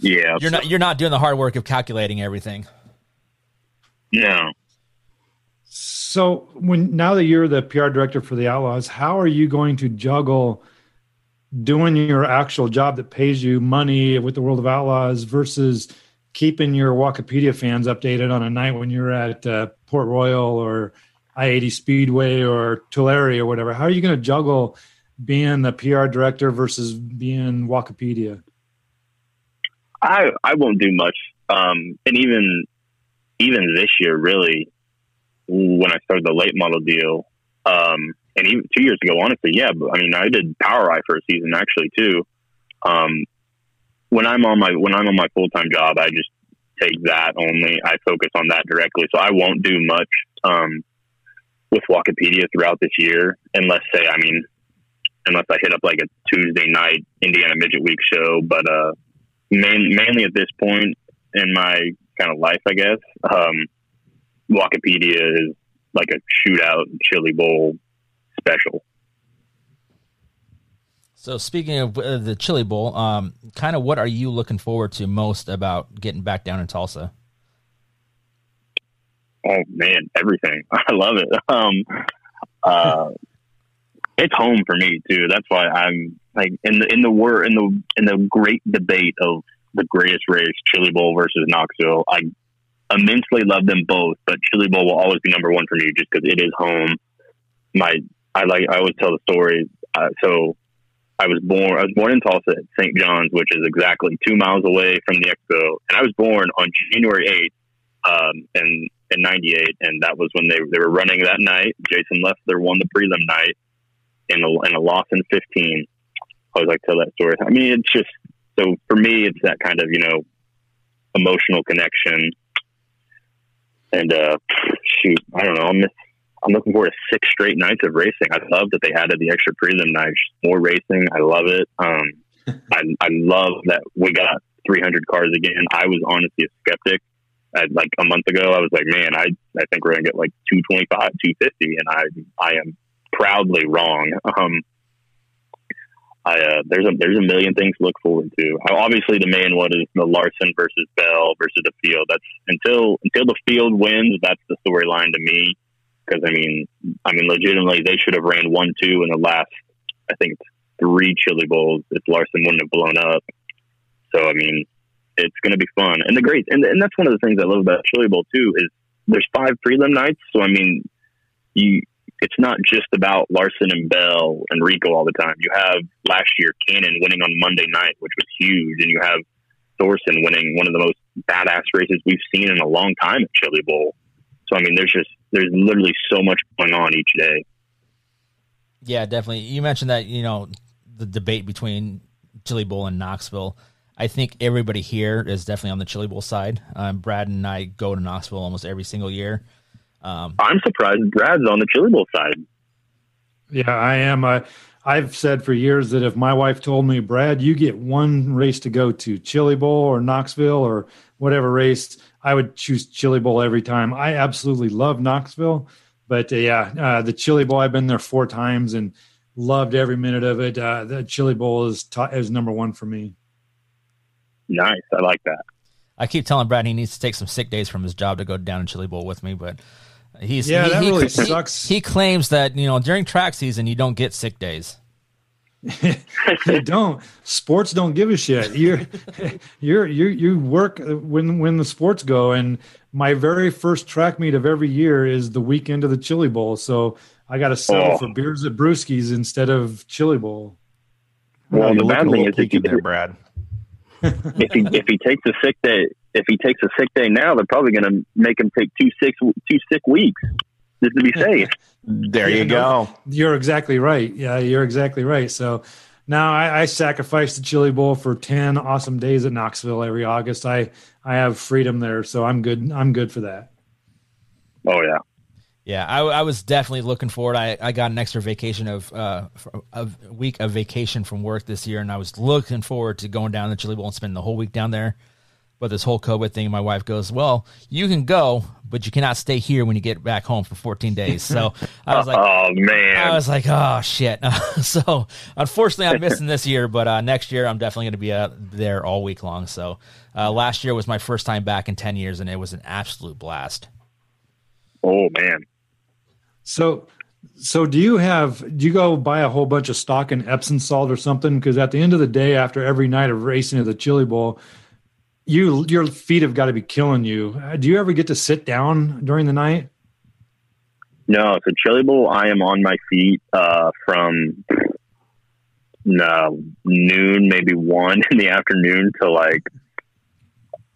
yeah, you're not you're not doing the hard work of calculating everything. No. So when now that you're the PR director for the Outlaws, how are you going to juggle doing your actual job that pays you money with the World of Outlaws versus keeping your Walkipedia fans updated on a night when you're at uh, Port Royal or I-80 Speedway or Tulare or whatever? How are you going to juggle being the PR director versus being Walkipedia? I I won't do much. Um, and even even this year, really, when I started the late model deal, um, and even two years ago, honestly, yeah. But, I mean, I did POWRi for a season actually too. Um, when I'm on my when I'm on my full time job, I just take that only. I focus on that directly, so I won't do much um, with Walkipedia throughout this year, unless say, I mean, unless I hit up like a Tuesday night Indiana Midget Week show. But uh, main, mainly at this point in my kind of life, I guess, um, Walkipedia is like a shootout chili bowl special. So speaking of uh, the Chili Bowl, um, kind of what are you looking forward to most about getting back down in Tulsa? Oh man, everything! I love it. Um, uh, it's home for me too. That's why I'm like in the in the word in the in the great debate of the greatest race, Chili Bowl versus Knoxville. I immensely love them both, but Chili Bowl will always be number one for me just because it is home. My I like I always tell the story. Uh, so I was born I was born in Tulsa at St. John's, which is exactly two miles away from the expo, and I was born on January eighth, um, in in '98, and that was when they they were running that night. Jason left Leffler won the prelim night in a in a loss in 15. I always like to tell that story. I mean, it's just so for me, it's that kind of you know emotional connection. And uh, shoot, I don't know. I'm I'm looking forward to six straight nights of racing. I love that they added the extra prelim nights, more racing. I love it. Um, I I love that we got 300 cars again. I was honestly a skeptic. Like a month ago, I was like, man, I I think we're gonna get like 225, 250, and I I am proudly wrong. Um, I, uh, there's a there's a million things to look forward to. Obviously, the main one is the Larson versus Bell versus the field. That's until until the field wins. That's the storyline to me. Because I mean, I mean, legitimately, they should have ran one two in the last, I think, three Chili Bowls if Larson wouldn't have blown up. So I mean, it's going to be fun. And the great, and, and that's one of the things I love about Chili Bowl too is there's five prelim nights. So I mean, you it's not just about Larson and Bell and Rico all the time. You have last year Cannon winning on Monday night, which was huge, and you have Thorson winning one of the most badass races we've seen in a long time at Chili Bowl. So I mean, there's just there's literally so much going on each day. Yeah, definitely. You mentioned that you know the debate between Chili Bowl and Knoxville. I think everybody here is definitely on the Chili Bowl side. Um, Brad and I go to Knoxville almost every single year. Um, I'm surprised Brad's on the Chili Bowl side. Yeah, I am. Uh, I've said for years that if my wife told me, Brad, you get one race to go to, Chili Bowl or Knoxville or whatever race, I would choose Chili Bowl every time. I absolutely love Knoxville, but uh, yeah, uh, the Chili Bowl, I've been there four times and loved every minute of it. Uh, the Chili Bowl is t- is number one for me. Nice, I like that. I keep telling Brad he needs to take some sick days from his job to go down to Chili Bowl with me, but He's yeah, he, that he, really he, sucks. He claims that you know during track season you don't get sick days. they don't. Sports don't give a shit. You're, you're, you you work when when the sports go. And my very first track meet of every year is the weekend of the Chili Bowl. So I got to settle Oh. for beers at Brewskis instead of Chili Bowl. Well, the you look bad a thing little is if peaky there, Brad. If he if he takes a sick day, if he takes a sick day now, they're probably going to make him take two sick two sick weeks just to be safe. There Yeah, you no, go. You're exactly right. Yeah, you're exactly right. So now I, I sacrifice the Chili Bowl for ten awesome days at Knoxville every August. I I have freedom there, so I'm good. I'm good for that. Oh yeah. Yeah, I, I was definitely looking forward. I, I got an extra vacation of uh a week of vacation from work this year, and I was looking forward to going down to Chili Bowl and spending the whole week down there. But this whole COVID thing, my wife goes, "Well, you can go, but you cannot stay here when you get back home for 14 days." So I was like, oh man. I was like, "Oh shit!" so unfortunately, I'm missing this year, but uh, next year I'm definitely going to be uh, there all week long. So uh, last year was my first time back in 10 years, and it was an absolute blast. oh man. So so do you have do you go buy a whole bunch of stock in Epsom salt or something? Because at the end of the day, after every night of racing at the Chili Bowl, you your feet have got to be killing you. Uh, Do you ever get to sit down during the night? No, so Chili Bowl, I am on my feet uh, from no noon, maybe one in the afternoon to like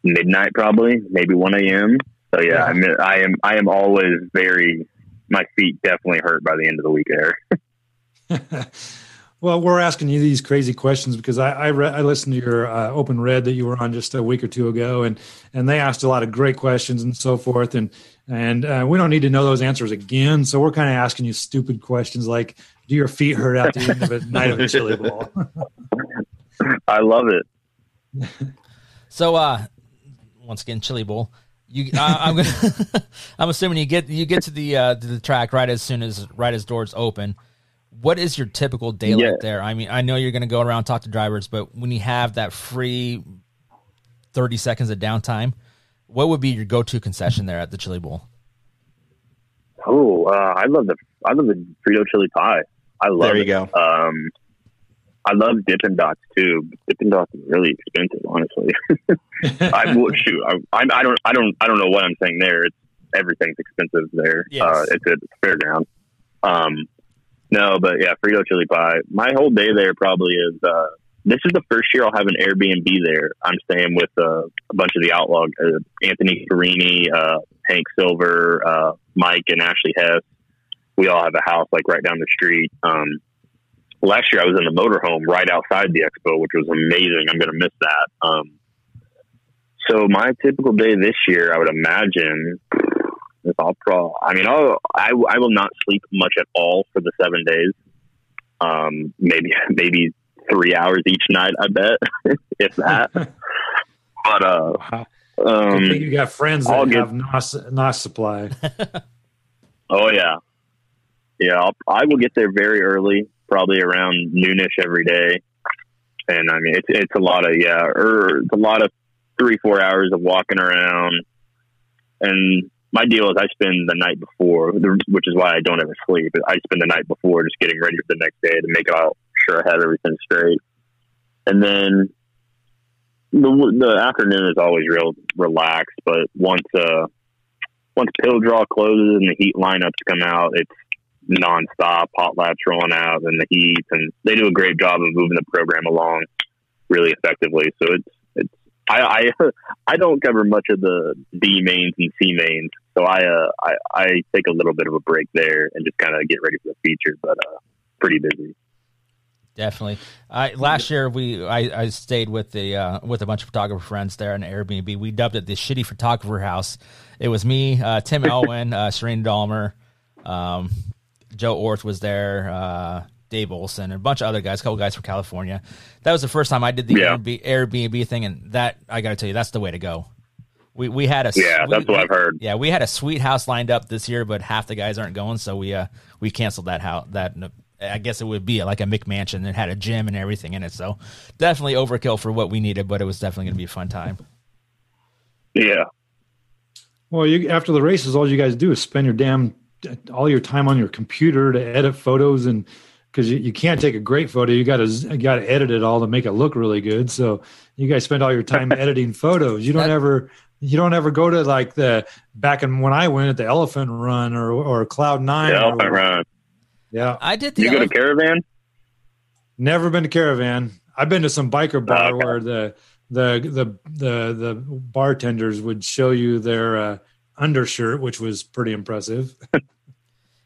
midnight, probably maybe one a.m. So yeah, Yeah. I mean, I am I am always very. My feet definitely hurt by the end of the week there. Well, we're asking you these crazy questions because I I, re- I listened to your uh, open red that you were on just a week or two ago, and and they asked a lot of great questions and so forth, and and uh, we don't need to know those answers again. So we're kind of asking you stupid questions like, do your feet hurt at the end of a night of a chili bowl? I love it. So, uh, once again, Chili Bowl. You, uh, I'm gonna, I'm assuming you get you get to the uh, to the track right as soon as right as doors open. What is your typical day Yeah. like there? I mean, I know you're going to go around and talk to drivers, but when you have that free thirty seconds of downtime, what would be your go-to concession there at the Chili Bowl? Oh, uh, I love the I love the Frito chili pie. I love it. There you it. go. Um, I love Dippin' Dots too. Dippin' Dots is really expensive, honestly. I will shoot. I, I, I don't. I don't. I don't know what I'm saying there. It's everything's expensive there. Yes. Uh, it's a it's a fairground. Um, no, but yeah, Frito chili pie. My whole day there probably is. Uh, this is the first year I'll have an Airbnb there. I'm staying with uh, a bunch of the outlaw, uh, Anthony Carini, uh, Hank Silver, uh, Mike, and Ashley Hess. We all have a house like right down the street. Um, last year I was in the motorhome right outside the expo, which was amazing. I'm going to miss that. Um, so my typical day this year, I would imagine, is I'll pro. I mean, I'll, I I will not sleep much at all for the seven days. Um, maybe maybe three hours each night. I bet, if that. but uh, um, you got friends I'll that get- have NOS, NOS supply. Oh yeah, yeah. I'll, I will get there very early, probably around noonish every day, and I mean it's it's a lot of yeah, or it's a lot of three four hours of walking around. And my deal is I spend the night before, which is why I don't ever sleep. I spend the night before just getting ready for the next day to make all sure I have everything straight, and then. The, the afternoon is always real relaxed, but once uh, once pill draw closes and the heat lineups come out, it's nonstop. Hot laps rolling out and the heat, and they do a great job of moving the program along really effectively. So it's it's I I, I don't cover much of the B mains and C mains, so I uh I, I take a little bit of a break there and just kind of get ready for the feature, but uh pretty busy. Definitely. I last year we I, I stayed with the uh, with a bunch of photographer friends there in Airbnb. We dubbed it the shitty photographer house. It was me, uh, Tim Elwin, uh, Serena Dalmer, um, Joe Orth was there, uh, Dave Olson, and a bunch of other guys, a couple guys from California. That was the first time I did the Yeah. Airbnb, Airbnb thing, and that I got to tell you, that's the way to go. We we had a Yeah, we- that's what I've heard. Yeah, we had a sweet house lined up this year, but half the guys aren't going, so we uh we canceled that house. That I guess it would be like a McMansion. that had a gym and everything in it, so definitely overkill for what we needed, but it was definitely going to be a fun time. Yeah. Well, you after the races, all you guys do is spend your damn all your time on your computer to edit photos and because you, you can't take a great photo. You got to you got to edit it all to make it look really good. So you guys spend all your time editing photos. You don't ever you don't ever go to like the back in when I went at the Elephant Run or or Cloud Nine. The or- Elephant Run. Yeah, I did You go to Caravan? Never been to Caravan. I've been to some biker bar Oh, okay. where the the the the the bartenders would show you their uh, undershirt, which was pretty impressive.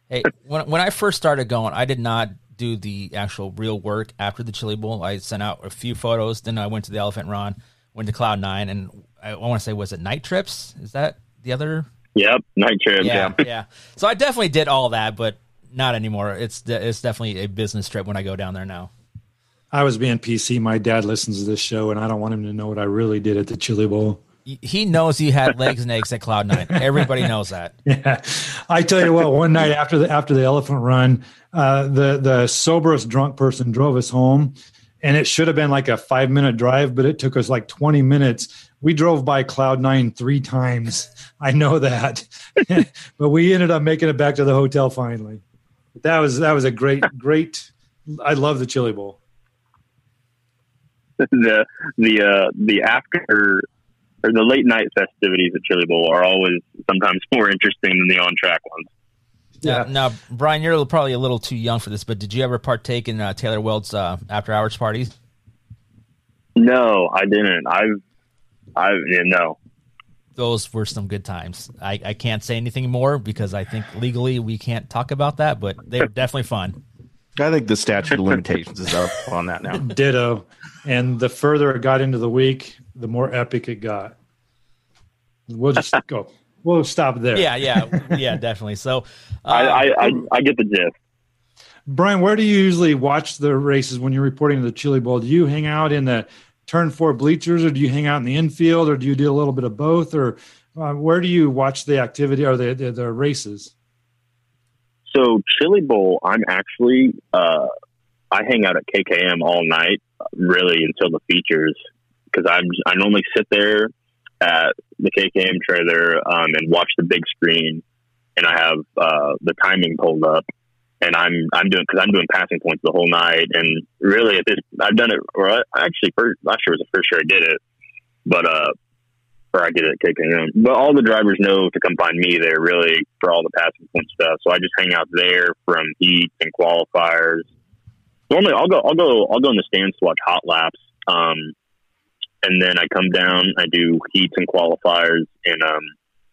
Hey, when when I first started going, I did not do the actual real work after the Chili Bowl. I sent out a few photos, then I went to the Elephant Run, went to Cloud Nine, and I want to say, was it Night Trips? Is that the other? Yep, night trips. Yeah, Yeah. yeah. So I definitely did all that, but not anymore. It's de- it's definitely a business trip when I go down there now. I was being PC. My dad listens to this show, and I don't want him to know what I really did at the Chili Bowl. He- He knows he had legs and eggs at Cloud Nine. Everybody knows that. Yeah, I tell you what. One night after the after the elephant run, uh, the the soberest drunk person drove us home, and it should have been like a five minute drive, but it took us like twenty minutes. We drove by Cloud Nine three times. I know that, but we ended up making it back to the hotel finally. That was that was a great great. I love the Chili Bowl. the the uh, the after or the late night festivities at Chili Bowl are always sometimes more interesting than the on track ones. Yeah. Now, Brian, you're probably a little too young for this, but did you ever partake in uh, Taylor Weld's uh, after hours parties? No, I didn't. I've I yeah, no. Those were some good times. I, I can't say anything more because I think legally we can't talk about that, but they were definitely fun. I think the statute of limitations is up on that now. Ditto. And the further it got into the week, the more epic it got. We'll just go. We'll stop there. Yeah, yeah, yeah, definitely. So, uh, I, I, I I get the gist. Brian, where do you usually watch the races when you're reporting to the Chili Bowl? Do you hang out in the turn four bleachers, or do you hang out in the infield, or do you do a little bit of both, or uh, where do you watch the activity or the the, the races? So Chili Bowl, I'm actually uh, I hang out at KKM all night, really until the features, because I'm I normally sit there at the KKM trailer um, and watch the big screen, and I have uh, the timing pulled up, and I'm I'm doing because I'm doing passing points the whole night, and really at this I've done it. Or I, actually, first, last year was the first year I did it, but uh, or I did it at KKM. But all the drivers know to come find me there really for all the passing point stuff. So I just hang out there from heat and qualifiers. Normally I'll go I'll go I'll go in the stands to watch hot laps. Um and then I come down, I do heats and qualifiers in um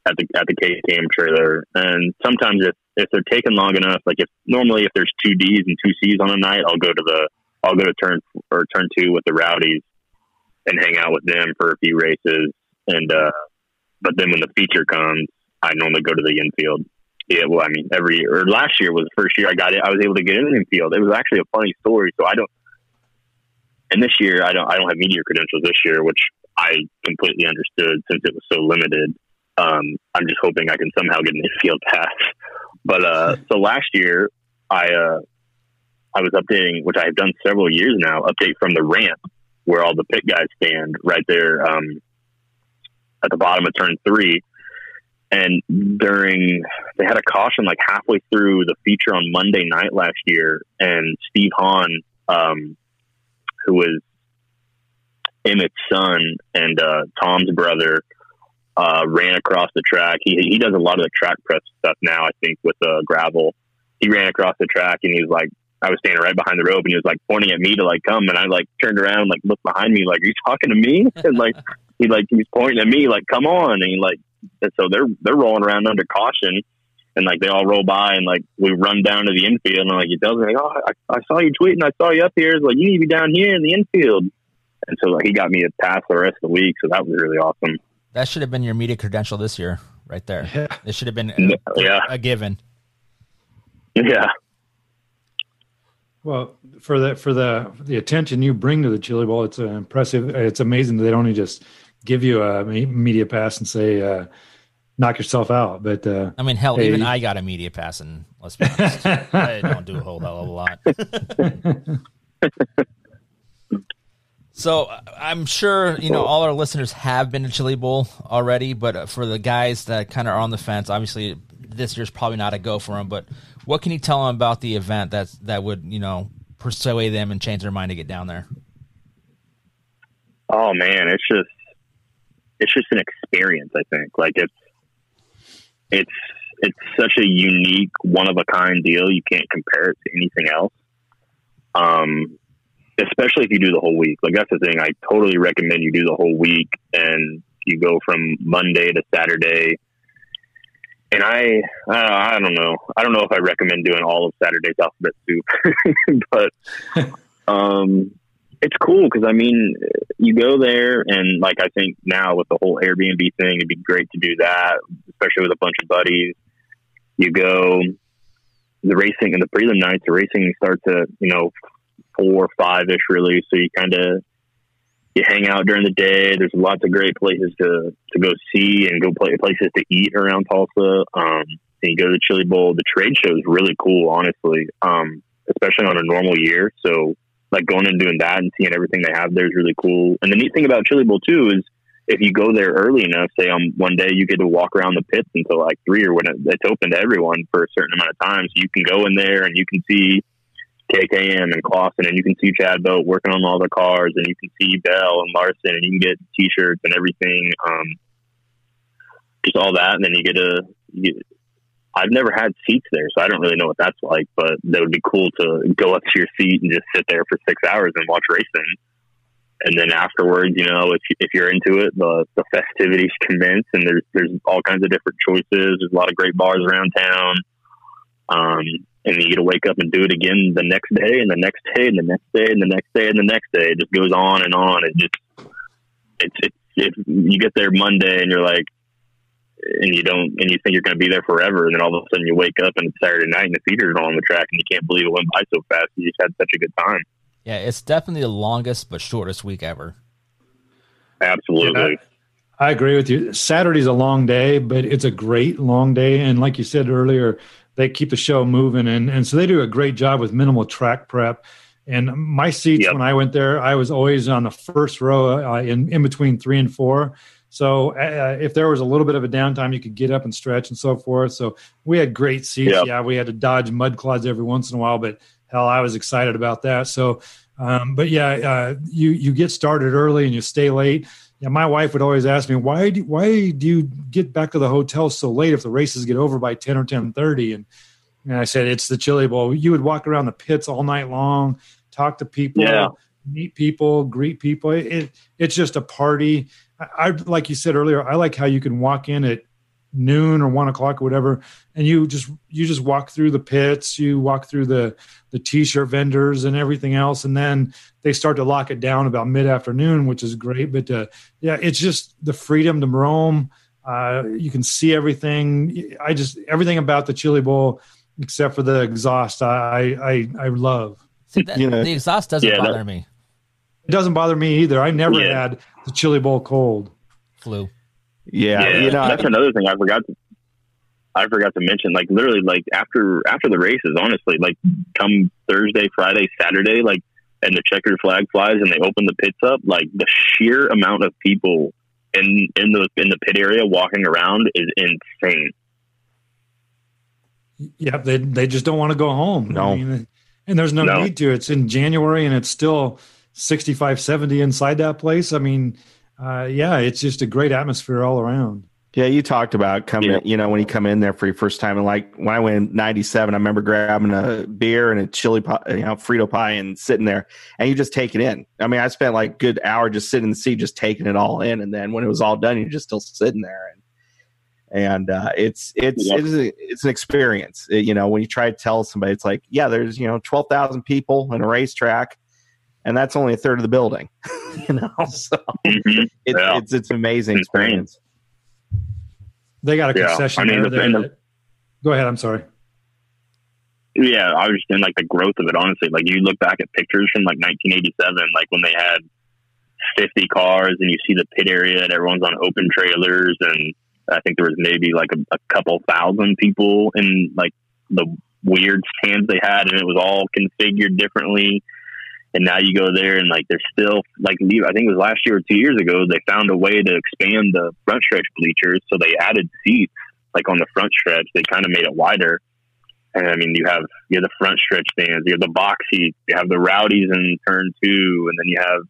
at the at the KKM trailer. And sometimes if if they're taking long enough, like if normally if there's two D's and two C's on a night, I'll go to the I'll go to turn or turn two with the rowdies and hang out with them for a few races. And uh, but then when the feature comes, I normally go to the infield. Yeah, well, I mean, every year or last year was the first year I got it. I was able to get in the infield. It was actually a funny story. So I don't. And this year, I don't. I don't have media credentials this year, which I completely understood since it was so limited. Um, I'm just hoping I can somehow get an infield pass. But uh, so last year, I uh, I was updating, which I have done several years now. Update from the ramp where all the pit guys stand, right there um, at the bottom of turn three. And during, they had a caution like halfway through the feature on Monday night last year, and Steve Hahn, um, who was Emmett's son and uh, Tom's brother, uh, ran across the track. He he does a lot of the track press stuff now. I think with uh, gravel, he ran across the track and he was like, I was standing right behind the rope and he was like pointing at me to like come, and I like turned around, like looked behind me, like, are you talking to me? And like he like he's pointing at me, like come on, and he like and so they're they're rolling around under caution. And like they all roll by, and like we run down to the infield, and like he tells me, like, "Oh, I, I saw you tweeting. I saw you up here. It's like you need to be down here in the infield." And so like, he got me a pass the rest of the week, so that was really awesome. That should have been your media credential this year, right there. It should have been a, Yeah. a given. Yeah. Well, for the for the the attention you bring to the Chili Bowl, it's uh, impressive. It's amazing that they don't only just give you a media pass and say uh, knock yourself out. But uh, I mean, hell, hey, even I got a media pass, and let's be honest, I don't do a whole hell of a lot. so uh, I'm sure you know all our listeners have been to Chili Bowl already, but uh, for the guys that kind of are on the fence, obviously this year's probably not a go for them. But What can you tell them about the event that's that would you know persuade them and change their mind to get down there? Oh man, it's just it's just an experience. I think like it's it's it's such a unique, one of a kind deal. You can't compare it to anything else. Um, especially if you do the whole week. Like that's the thing. I totally recommend you do the whole week and you go from Monday to Saturday. And I, uh, I don't know. I don't know if I recommend doing all of Saturday's alphabet soup, but um, it's cool because I mean, you go there and like I think now with the whole Airbnb thing, it'd be great to do that, especially with a bunch of buddies. You go the racing and the prelim nights. The racing starts at you know four, or five ish, really. So you kind of you hang out during the day. There's lots of great places to to go see and go play places to eat around Tulsa. Um, and you go to the Chili Bowl. The trade show is really cool, honestly, um, especially on a normal year. So like going and doing that and seeing everything they have there is really cool. And the neat thing about Chili Bowl too is if you go there early enough, say on one day you get to walk around the pits until like three or when it, it's open to everyone for a certain amount of time. So you can go in there and you can see KKM and Clauson, and you can see Chad Boat working on all the cars, and you can see Bell and Larson, and you can get T-shirts and everything, um, just all that, and then you get a. You, I've never had seats there, so I don't really know what that's like. But that would be cool to go up to your seat and just sit there for six hours and watch racing. And then afterwards, you know, if if you're into it, the the festivities commence, and there's there's all kinds of different choices. There's a lot of great bars around town. Um, and you get to wake up and do it again the next day and the next day and the next day and the next day and the next day. It just goes on and on. It just it's it's if you get there Monday and you're like and you don't and you think you're going to be there forever and then all of a sudden you wake up and it's Saturday night and the feeders are on the track and you can't believe it went by so fast. You just had such a good time. Yeah, it's definitely the longest but shortest week ever. Absolutely. Yeah, I agree with you. Saturday's a long day, but it's a great long day. And like you said earlier, they keep the show moving and and so they do a great job with minimal track prep and my seats yep. when i went there i was always on the first row uh, in, in between three and four so uh, if there was a little bit of a downtime you could get up and stretch and so forth so we had great seats yep. yeah we had to dodge mud clods every once in a while but hell i was excited about that so um, but yeah uh, you you get started early and you stay late yeah, my wife would always ask me why do why do you get back to the hotel so late if the races get over by ten or ten thirty? And and I said it's the Chili Bowl. You would walk around the pits all night long, talk to people, yeah. meet people, greet people. It, it's just a party. I, I like you said earlier. I like how you can walk in at noon or one o'clock or whatever and you just you just walk through the pits you walk through the the t-shirt vendors and everything else and then they start to lock it down about mid-afternoon which is great but uh, yeah it's just the freedom to roam. Uh, you can see everything. I just everything about the chili bowl except for the exhaust i i i love. See, that, you know, the exhaust doesn't yeah, bother that, me it doesn't bother me either i never yeah. had the chili bowl cold flu yeah, yeah you know, that's another thing I forgot. To, I forgot to mention. Like literally, like after after the races, honestly, like come Thursday, Friday, Saturday, like and the checkered flag flies and they open the pits up, like the sheer amount of people in in the in the pit area walking around is insane. Yeah, they they just don't want to go home. No. I mean, and there's no, no, need to. It's in January and it's still 65, 70 inside that place. I mean, uh, yeah, it's just a great atmosphere all around. Yeah, you talked about coming, yeah. you know, when you come in there for your first time. And like when I went in 97, I remember grabbing a beer and a chili pie, you know, Frito pie and sitting there and you just take it in. I mean, I spent like good hour just sitting in the seat, just taking it all in. And then when it was all done, you're just still sitting there. And, and uh, it's, it's, yeah. it's, a, it's an experience. It, you know, when you try to tell somebody, it's like, yeah, there's, you know, 12,000 people in a racetrack and that's only a third of the building. you know, so mm-hmm. it's, yeah. it's it's an amazing experience. They got a concession yeah. I mean, there. The, that, go ahead. I'm sorry. Yeah, I was just in like the growth of it. Honestly, like you look back at pictures from like 1987, like when they had 50 cars, and you see the pit area, and everyone's on open trailers, and I think there was maybe like a, a couple thousand people in like the weird stands they had, and it was all configured differently and now you go there and like there's still like I think it was last year or two years ago they found a way to expand the front stretch bleachers, so they added seats like on the front stretch. They kind of made it wider, And I mean, you have you have the front stretch stands, you have the box seats, you have the rowdies in turn two, and then you have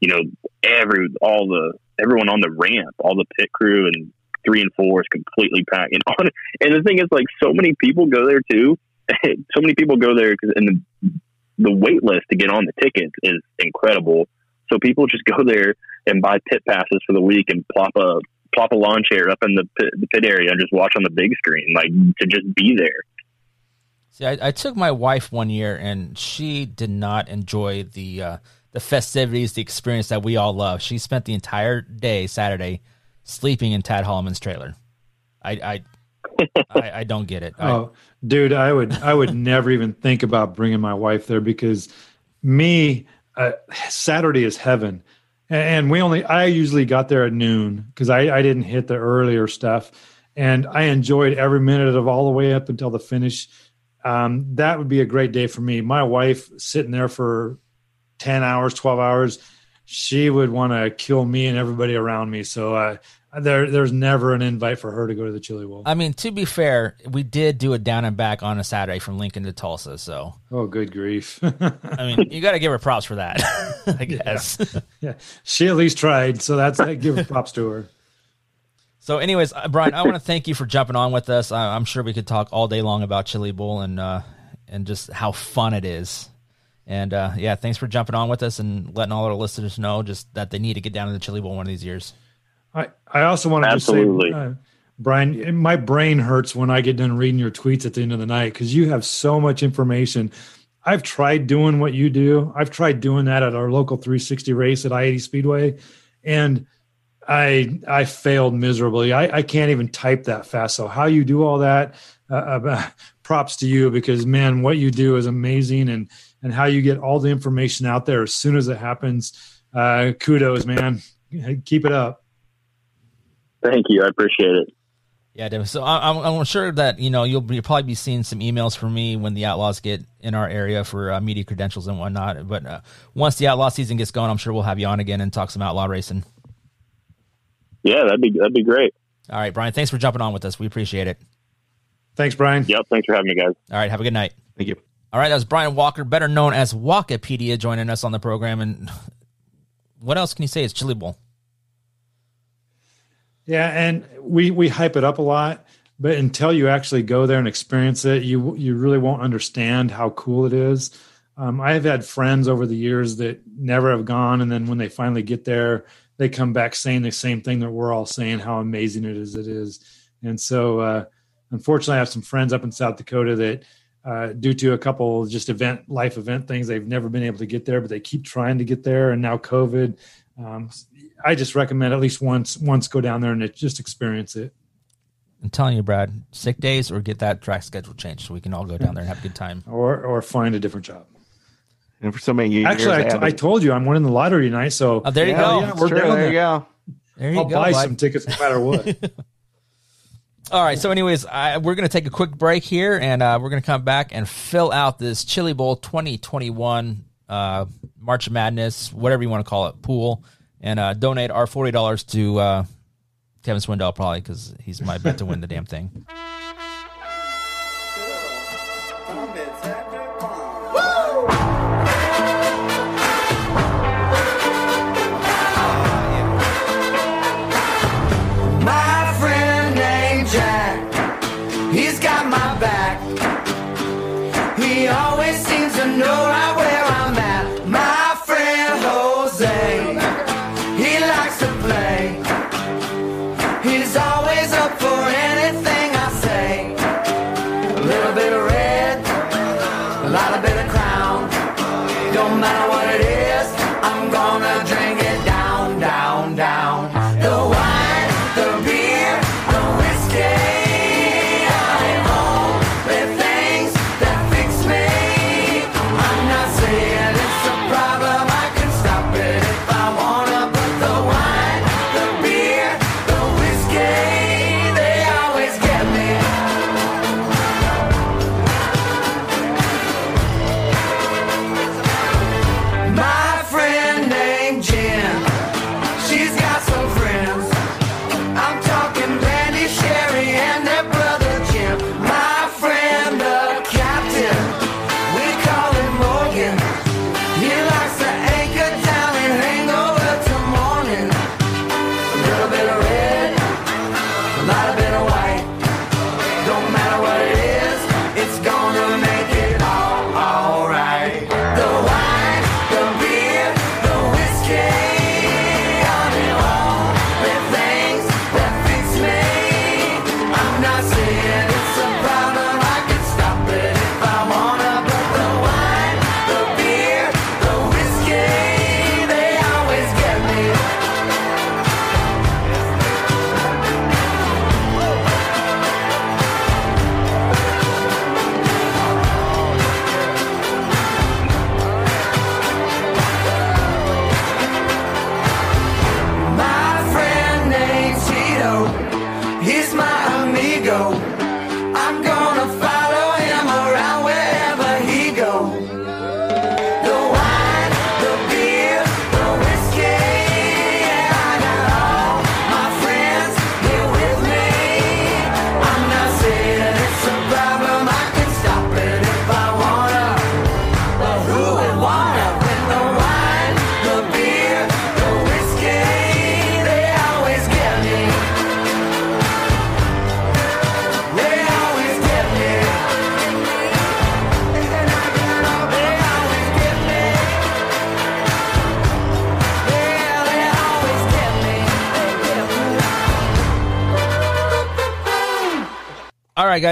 you know every all the everyone on the ramp, all the pit crew and three and four is completely packed. And on, and the thing is, like, so many people go there too. so many people go there because and the the wait list to get on the tickets is incredible. So people just go there and buy pit passes for the week and plop a plop a lawn chair up in the pit, the pit area and just watch on the big screen, like to just be there. See, I, I took my wife one year, and she did not enjoy the uh, the festivities, the experience that we all love. She spent the entire day Saturday sleeping in Tad Holloman's trailer. I I, I, I don't get it. I, Oh, dude, I would I would never even think about bringing my wife there because me uh, Saturday is heaven, and, we only I usually got there at noon because I I didn't hit the earlier stuff, and I enjoyed every minute of all the way up until the finish. Um, that would be a great day for me. My wife sitting there for ten hours, twelve hours, she would want to kill me and everybody around me. So uh, there there's never an invite for her to go to the Chili Bowl. I mean, to be fair, we did do a down and back on a Saturday from Lincoln to Tulsa. So, Oh, good grief. I mean, you got to give her props for that, I guess. yeah, she at least tried, so that's I give props to her. So, anyways, uh, Brian, I want to thank you for jumping on with us. I, I'm sure we could talk all day long about Chili Bowl and uh, and just how fun it is. And uh, yeah, thanks for jumping on with us and letting all our listeners know just that they need to get down to the Chili Bowl one of these years. I, I also want to just say, uh, Brian, my brain hurts when I get done reading your tweets at the end of the night because you have so much information. I've tried doing what you do. I've tried doing that at our local 360 race at I 80 Speedway, and I I failed miserably. I, I can't even type that fast. So how you do all that, uh, uh, props to you because man, what you do is amazing, and and how you get all the information out there as soon as it happens. Uh, kudos, man. Keep it up. Thank you, I appreciate it. Yeah, Devin. So I- I'm, I'm sure that you know you'll, be, you'll probably be seeing some emails from me when the Outlaws get in our area for uh, media credentials and whatnot. But uh, once the Outlaw season gets going, I'm sure we'll have you on again and talk some Outlaw racing. Yeah, that'd be that'd be great. All right, Brian. Thanks for jumping on with us. We appreciate it. Thanks, Brian. Yep, thanks for having me, guys. All right, have a good night. Thank you. All right, that was Brian Walker, better known as Walkipedia, joining us on the program. And what else can you say? It's Chili Bowl. Yeah, and we we hype it up a lot, but until you actually go there and experience it, you you really won't understand how cool it is. Um, I have had friends over the years that never have gone, and then when they finally get there, they come back saying the same thing that we're all saying, how amazing it is. It is, and so uh, unfortunately, I have some friends up in South Dakota that. Uh, due to a couple just event life event things they've never been able to get there but they keep trying to get there and now covid um, i just recommend at least once once go down there and just experience it I'm telling you, Brad, sick days or get that track schedule changed so we can all go down there and have a good time. or or find a different job And for so many years, actually I, t- haven't- I told you i'm winning the lottery tonight so Oh, there you Yeah, go. yeah, we're true. down There there. you go. There you i'll go. buy bud. some tickets no matter what All right. So, anyways, I, we're going to take a quick break here, and uh, we're going to come back and fill out this Chili Bowl 2021 uh, March Madness, whatever you want to call it, pool, and uh, donate our forty dollars to uh, Kevin Swindell, probably because he's my bet to win the damn thing. My friend named Jack, he's got my back. He always seems to know right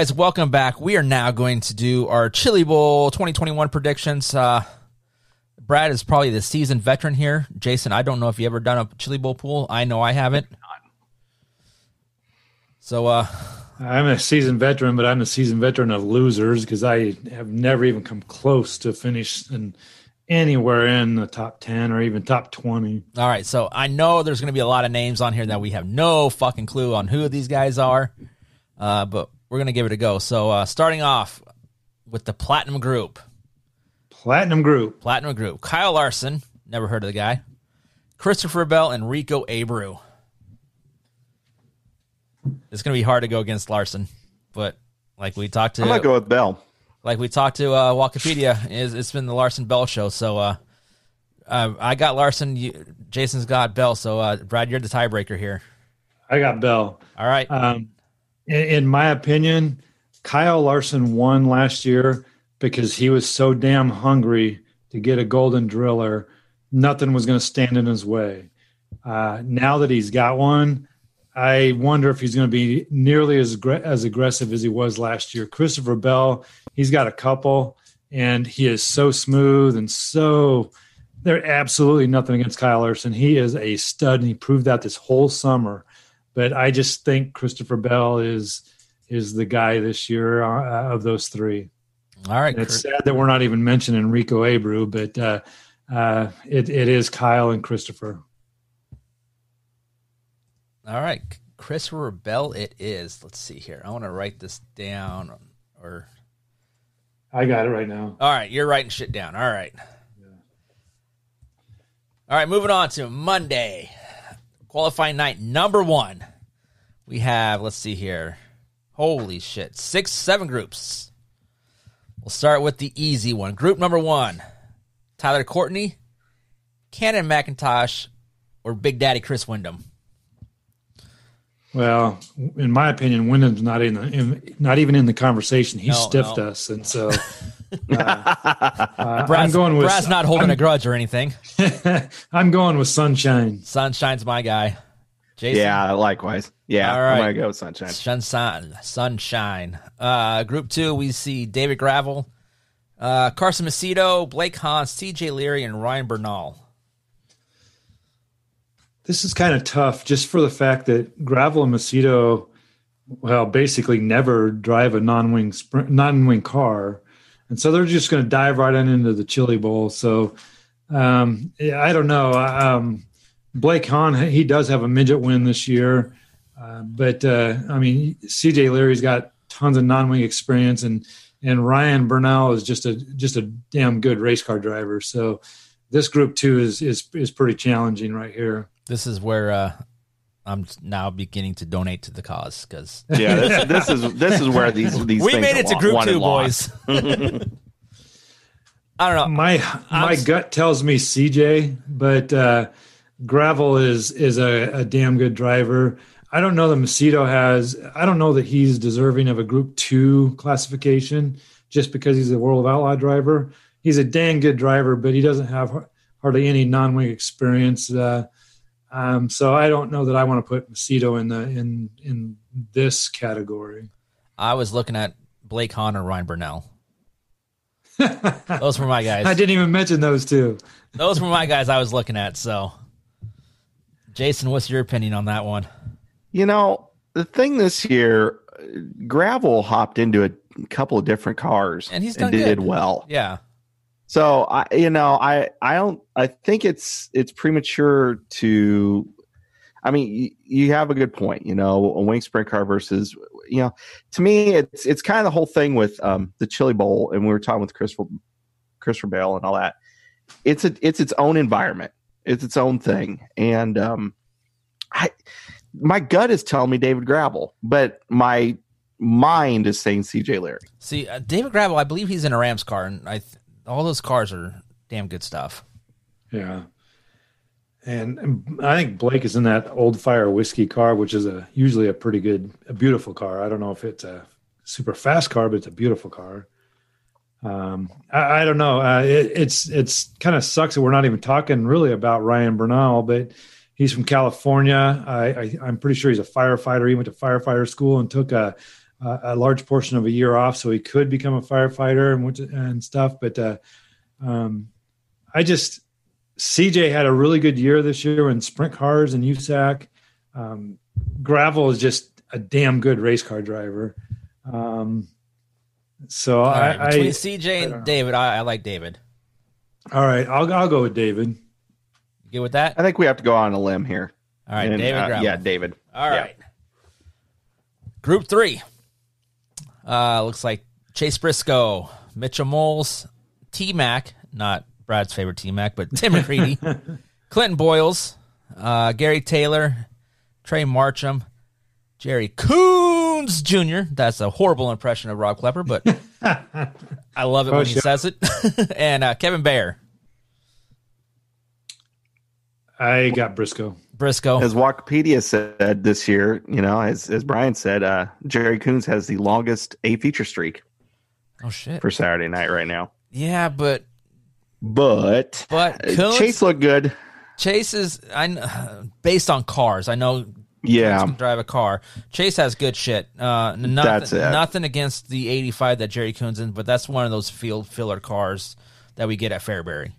guys, welcome back. We are now going to do our Chili Bowl 2021 predictions. Uh, Brad is probably the seasoned veteran here. Jason, I don't know if you ever done a Chili Bowl pool. I know I haven't. So, uh, I'm a seasoned veteran, but I'm a seasoned veteran of losers because I have never even come close to finishing anywhere in the top 10 or even top 20. all right. So I know there's going to be a lot of names on here that we have no fucking clue on who these guys are, uh, but we're going to give it a go. So, uh, starting off with the Platinum Group. Platinum Group. Platinum Group. Kyle Larson, never heard of the guy. Christopher Bell and Rico Abreu. It's going to be hard to go against Larson, but like we talked to, I'm gonna go with Bell. like we talked to uh, Walkipedia, it's, it's been the Larson Bell show. So uh, uh, I got Larson, you, Jason's got Bell. So uh, Brad, you're the tiebreaker here. I got Bell. All right. Um, in, my opinion, Kyle Larson won last year because he was so damn hungry to get a golden driller. Nothing was going to stand in his way. Uh, now that he's got one, I wonder if he's going to be nearly as as aggressive as he was last year. Christopher Bell, he's got a couple, and he is so smooth and so. They're absolutely nothing against Kyle Larson. He is a stud, and he proved that this whole summer. But I just think Christopher Bell is is the guy this year uh, of those three. All right. And it's sad that we're not even mentioning Rico Abreu, but uh, uh, it, it is Kyle and Christopher. All right. Christopher Bell, it is. Let's see here. I want to write this down. Or I got it right now. all right, you're writing shit down. All right. All right, moving on to Monday, qualifying night number one. We have, let's see here. Holy shit, six, seven groups. We'll start with the easy one. Group number one Tyler Courtney, Cannon McIntosh, or Big Daddy Chris Windom. Well, in my opinion, Windom's not in the in, not even in the conversation. He No, stiffed no. us, and so uh, uh, I'm going with Brad's not holding I'm, a grudge or anything. I'm going with Sunshine. Sunshine's my guy. Jason? Yeah, likewise. Yeah, All I'm gonna go with Sunshine. Sunshine. Sunshine. Uh, group two, we see David Gravel, uh, Carson Macedo, Blake Hahn, CJ Leary, and Ryan Bernal. This is kind of tough, just for the fact that Gravel and Macedo, well, basically never drive a non-wing sprint, non-wing car, and so they're just going to dive right on into the Chili Bowl. So, um, yeah, I don't know. Um, Blake Hahn, he does have a midget win this year, uh, but uh, I mean, CJ Leary's got tons of non-wing experience, and and Ryan Bernal is just a just a damn good race car driver. So, this group too is is is pretty challenging right here. This is where uh, I'm now beginning to donate to the cause because Yeah, this, this is this is where these these we things made it to group two, boys. I don't know. My my s- gut tells me CJ, but uh, Gravel is is a, a damn good driver. I don't know that Macedo has. I don't know that he's deserving of a Group Two classification just because he's a World of Outlaw driver. He's a dang good driver, but he doesn't have hardly any non-wing experience. Uh, um, so I don't know that I want to put Macedo in the in in this category. I was looking at Blake Hahn or Ryan Bernal. Those were my guys. I didn't even mention those two. Those were my guys I was looking at. So, Jason, what's your opinion on that one? You know, the thing this year, uh, Gravel hopped into a couple of different cars And he's done did good. well. Yeah. So I, you know, I, I don't, I think it's, it's premature to, I mean, you, you have a good point, you know, a wing sprint car versus, you know, to me, it's, it's kind of the whole thing with um, the Chili Bowl, and we were talking with Christopher, Christopher Bell and all that. It's a, it's its own environment. It's its own thing, and um, I, my gut is telling me David Gravel, but my mind is saying CJ Leary. See, uh, David Gravel, I believe he's in a Rams car, and I th- all those cars are damn good stuff. Yeah. And I think Blake is in that old fire whiskey car, which is a usually a pretty good, a beautiful car. I don't know if it's a super fast car, but it's a beautiful car. Um, I, I don't know. Uh, it, it's it's kind of sucks that we're not even talking really about Ryan Bernal, but he's from California. I, I I'm pretty sure he's a firefighter. He went to firefighter school and took a uh, a large portion of a year off, so he could become a firefighter and which, and stuff. But uh, um, I just CJ had a really good year this year in sprint cars and USAC. Um, gravel is just a damn good race car driver. Um, so All I, between I CJ and David, I, I like David. all right, I'll I'll go with David. You good with that? I think we have to go on a limb here. All right, And, David uh, yeah, David. All right. Yeah. Group three. Uh, looks like Chase Briscoe, Mitchell Moles, T Mac, not Brad's favorite T Mac, but Tim McCready, Clinton Boyles, uh, Gary Taylor, Trey Marcham, Jerry Coons Jr. That's a horrible impression of Rob Klepper, but I love it when he Oh, says it. and uh, Kevin Bayer, I got Briscoe. Briscoe. As Walkipedia said this year, you know, as as Brian said, uh, Jerry Coons has the longest A feature streak Oh shit. for Saturday night right now. Yeah, but But But uh, Coons- Chase looked good. Chase is I kn- based on cars. I know Yeah. Chase can drive a car. Chase has good shit. Uh, nothing, That's it. nothing against the 85 that Jerry Coons in, but that's one of those field filler cars that we get at Fairbury.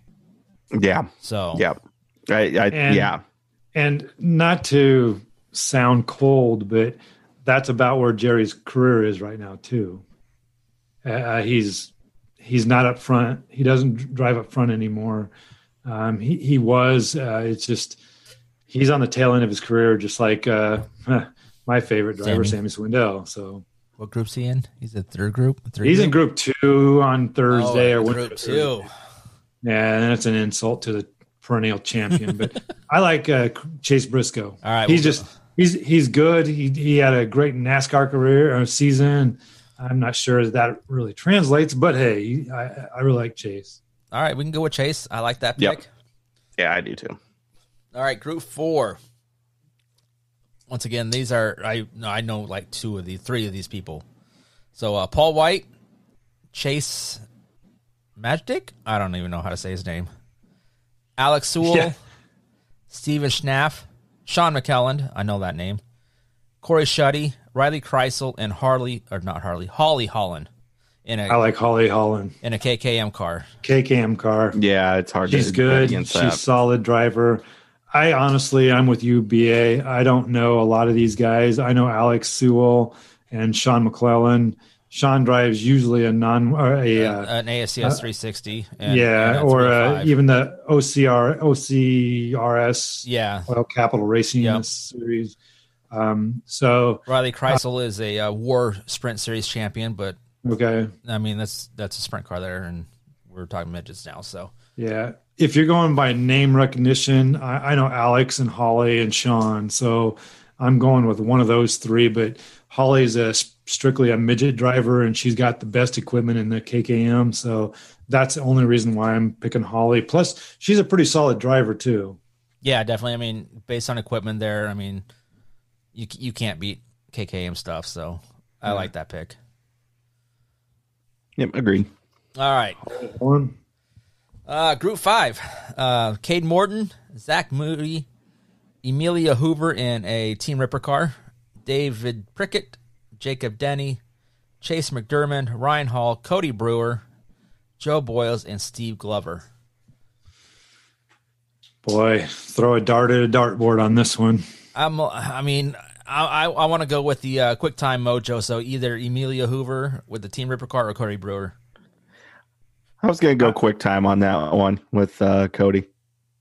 Yeah. So Yeah. I, I And- yeah. And not to sound cold, but that's about where Jerry's career is right now too. Uh, he's he's not up front. He doesn't drive up front anymore. Um, he he was. Uh, it's just he's on the tail end of his career, just like uh, my favorite driver, Sammy. Sammy Swindell. So what group's he in? He's in third group. Third he's in group two on Thursday Oh, or group two. Yeah, and that's an insult to the perennial champion. But I like uh, Chase Briscoe. All right, he's we'll just he's he's good. He he had a great NASCAR career or season. I'm not sure that, that really translates, but hey, I I really like Chase. All right, we can go with Chase. I like that pick. Yep. Yeah, I do too. All right, group four. Once again, these are I I know like two of the three of these people. So uh, Paul White, Chase Magic, I don't even know how to say his name. Alex Sewell, Yeah. Steven Schnaff, Sean McKelland, I know that name. Corey Shuddy, Riley Kreisel, and Harley or not Harley, Holly Holland in a I like Holly Holland, in a KKM car. KKM car. Yeah, it's hard She's to bet good. against She's that. solid driver. I honestly, I'm with you, BA. I don't know a lot of these guys. I know Alex Sewell and Sean McClellan. Sean drives usually a non or a uh, an ASCS uh, 360. And, yeah, and or uh, even the OCR OCRS yeah. Oil Capital Racing Yep. series. Um, so Riley Kreisel is a uh, War Sprint Series champion, but okay, I mean that's that's a sprint car there, and we're talking midgets now. So yeah. If you're going by name recognition, I, I know Alex and Holly and Sean, so I'm going with one of those three. But Holly's a strictly a midget driver, and she's got the best equipment in the KKM, so that's the only reason why I'm picking Holly. Plus, she's a pretty solid driver too. yeah, definitely. I mean, based on equipment there, I mean, you you can't beat KKM stuff. So I Yeah. like that pick. Yep, agreed. All right, One. uh, Group Five: uh, Cade Morton, Zach Moody, Emilia Hoover in a Team Ripper car, David Prickett, Jacob Denny, Chase McDermott, Ryan Hall, Cody Brewer, Joe Boyles, and Steve Glover. Boy, throw a dart at a dartboard on this one. I'm. I mean, I I, I want to go with the uh, quick time mojo. So either Emilia Hoover with the Team Ripper car or Cody Brewer. I was gonna go quick time on that one with uh, Cody.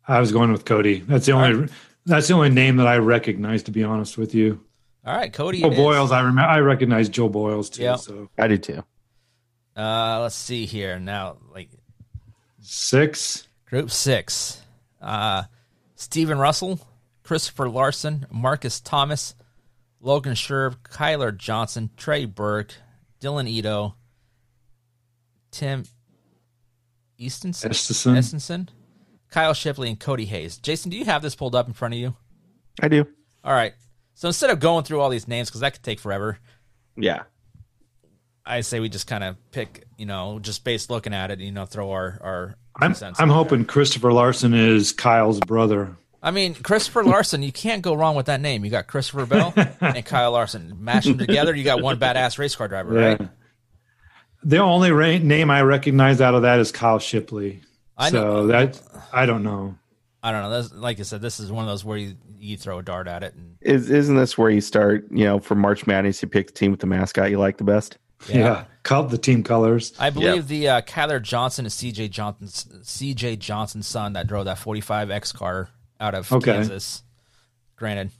I was going with Cody. That's the only. That's the only name that I recognize, to be honest with you. All right, Cody. Joe it is. Boyles, I remember. I recognize Joe Boyles too. Yep. So I do too. Uh, let's see here now. Like six. Group six. Uh, Stephen Russell, Christopher Larson, Marcus Thomas, Logan Sherb, Kyler Johnson, Trey Burke, Dylan Ito, Tim Eastonson, Estenson. Estenson, Kyle Shipley, and Cody Hayes. Jason, do you have this pulled up in front of you? I do. All right. So instead of going through all these names, because that could take forever, Yeah. I say we just kind of pick, you know, just based looking at it, you know, throw our our I'm I'm in there. hoping Christopher Larson is Kyle's brother. I mean, Christopher Larson, you can't go wrong with that name. You got Christopher Bell and Kyle Larson. Mash them together, you got one badass race car driver, Yeah. right? The only ra- name I recognize out of that is Kyle Shipley. I so know- that I don't know. I don't know. That's, like I said, this is one of those where you, you throw a dart at it. And Is isn't this where you start? You know, for March Madness, you pick the team with the mascot you like the best. Yeah, called the team colors. I believe the uh, Kyler Johnson is CJ Johnson's CJ Johnson's son that drove that 45 X car out of Okay. Kansas. Granted,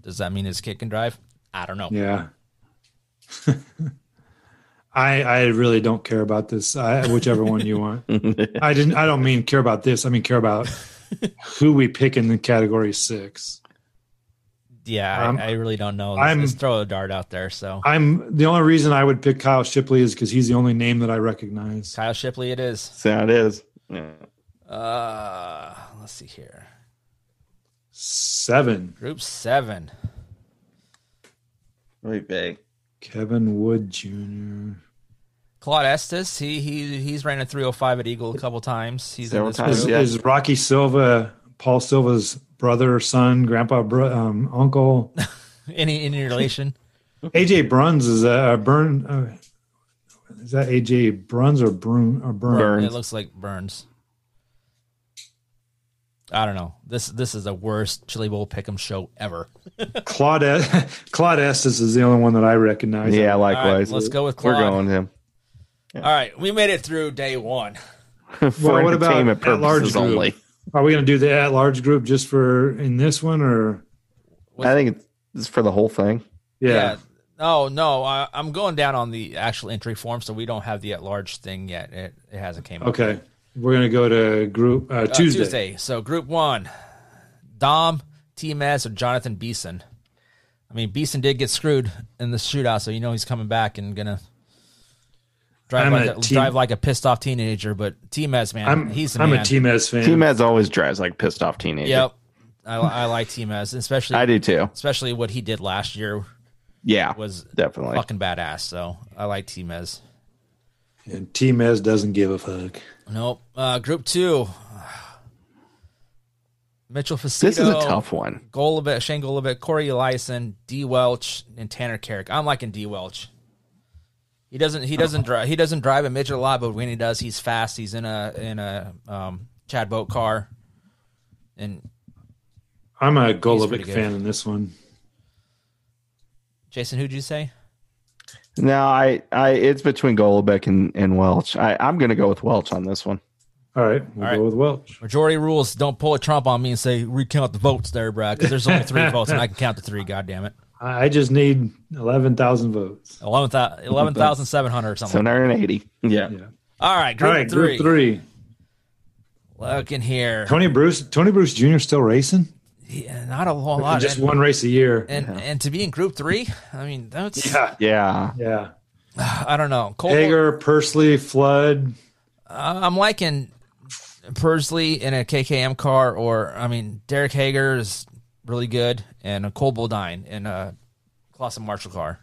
does that mean his kick and drive? I don't know. Yeah. I I really don't care about this. I, whichever one you want. I didn't. I don't mean care about this. I mean care about who we pick in the category six. Yeah, I'm- I, I really don't know. Let's, I'm- let's throw a dart out there. So I'm the only reason I would pick Kyle Shipley is because he's the only name that I recognize. Kyle Shipley, it is. So it is. Yeah. Uh, let's see here. Seven. Group seven. Right big. Kevin Wood Jr. Claude Estes, he he he's ran a 305 at Eagle a couple times. He's in Several this times, group. Is, is Rocky Silva Paul Silva's brother, son, grandpa, bro, um, uncle? Any any relation? AJ Bruns is a, a burn. Uh, is that AJ Bruns or Brun or Burn? It looks like Burns. I don't know. This this is the worst Chili Bowl Pick'em show ever. Claude Claude Estes is the only one that I recognize. Yeah, All right, likewise. let's go with Claude. We're Claude. going him. All right, we made it through day one. For Well, what about entertainment at large group? only. Are we going to do the at large group just for in this one or? I think it's for the whole thing. Yeah. No, no. I, I'm going down on the actual entry form, so we don't have the at large thing yet. It, it hasn't came up. Okay, we're going to go to group uh, Uh, Tuesday. Tuesday. So group one, Dom, TMS, Mez, or Jonathan Beason. I mean, Beason did get screwed in the shootout, so you know he's coming back and gonna drive I'm like a a, T- drive like a pissed off teenager. But T. Mez, man, I'm he's the I'm man. a Team S fan. Team Mez always drives like pissed off teenager. Yep, I, I like T. Mez, especially I do too. especially what he did last year Yeah, was definitely. fucking badass. So I like T. Mez. And Team S doesn't give a fuck. Nope. Uh, group two. Mitchell Facito. This is a tough one. Golobic, Shane Golobic, Corey Eliason, D. Welch, and Tanner Carrick. I'm liking D. Welch. He doesn't. He doesn't drive. He doesn't drive a midget a lot, but when he does, he's fast. He's in a in a um, Chad boat car, and I'm a pretty Golobic fan in this one. Jason, who'd you say? No, I, I, it's between Golobic and, and Welch. I, I'm going to go with Welch on this one. All right, we'll All right. go with Welch. Majority rules. Don't pull a trump on me and say recount the votes there, Brad, because there's only three votes, and I can count to three. God damn it, I I just need eleven thousand votes. 11,000 11,700 or something. 780. Yeah. Yeah. All right, group All right, three. group three. Look in here. Tony Bruce. Tony Bruce Jr. still racing. Yeah, not a whole lot. Just and, one race a year. and and to be in Group Three, I mean that's Yeah, Yeah. yeah. I don't know. Cole, Hager, Pursley, Flood. uh, I'm liking Pursley in a KKM car, or I mean Derek Hager is really good, and a Cole Bodine in a Clauson Marshall car.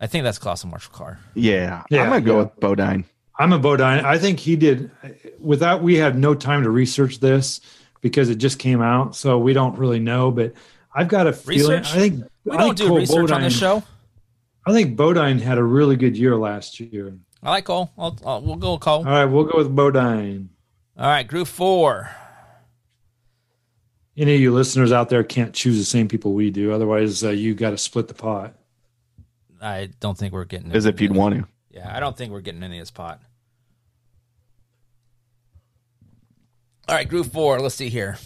I think that's Clauson Marshall car. Yeah. Yeah, I'm going to go yeah. with Bodine. I'm a Bodine. I think he did. Without we had no time to research this because it just came out, so we don't really know. But I've got a feeling. Research? I think We I don't think do Cole research on Bodine- this show. I think Bodine had a really good year last year. I like Cole. I'll, I'll, we'll go with Cole. All right, we'll go with Bodine. All right, Group Four. Any of you listeners out there can't choose the same people we do. Otherwise, uh, you got to split the pot. I don't think we're getting. As if you'd want to. Yeah, I don't think we're getting any of this pot. All right, Group Four. Let's see here.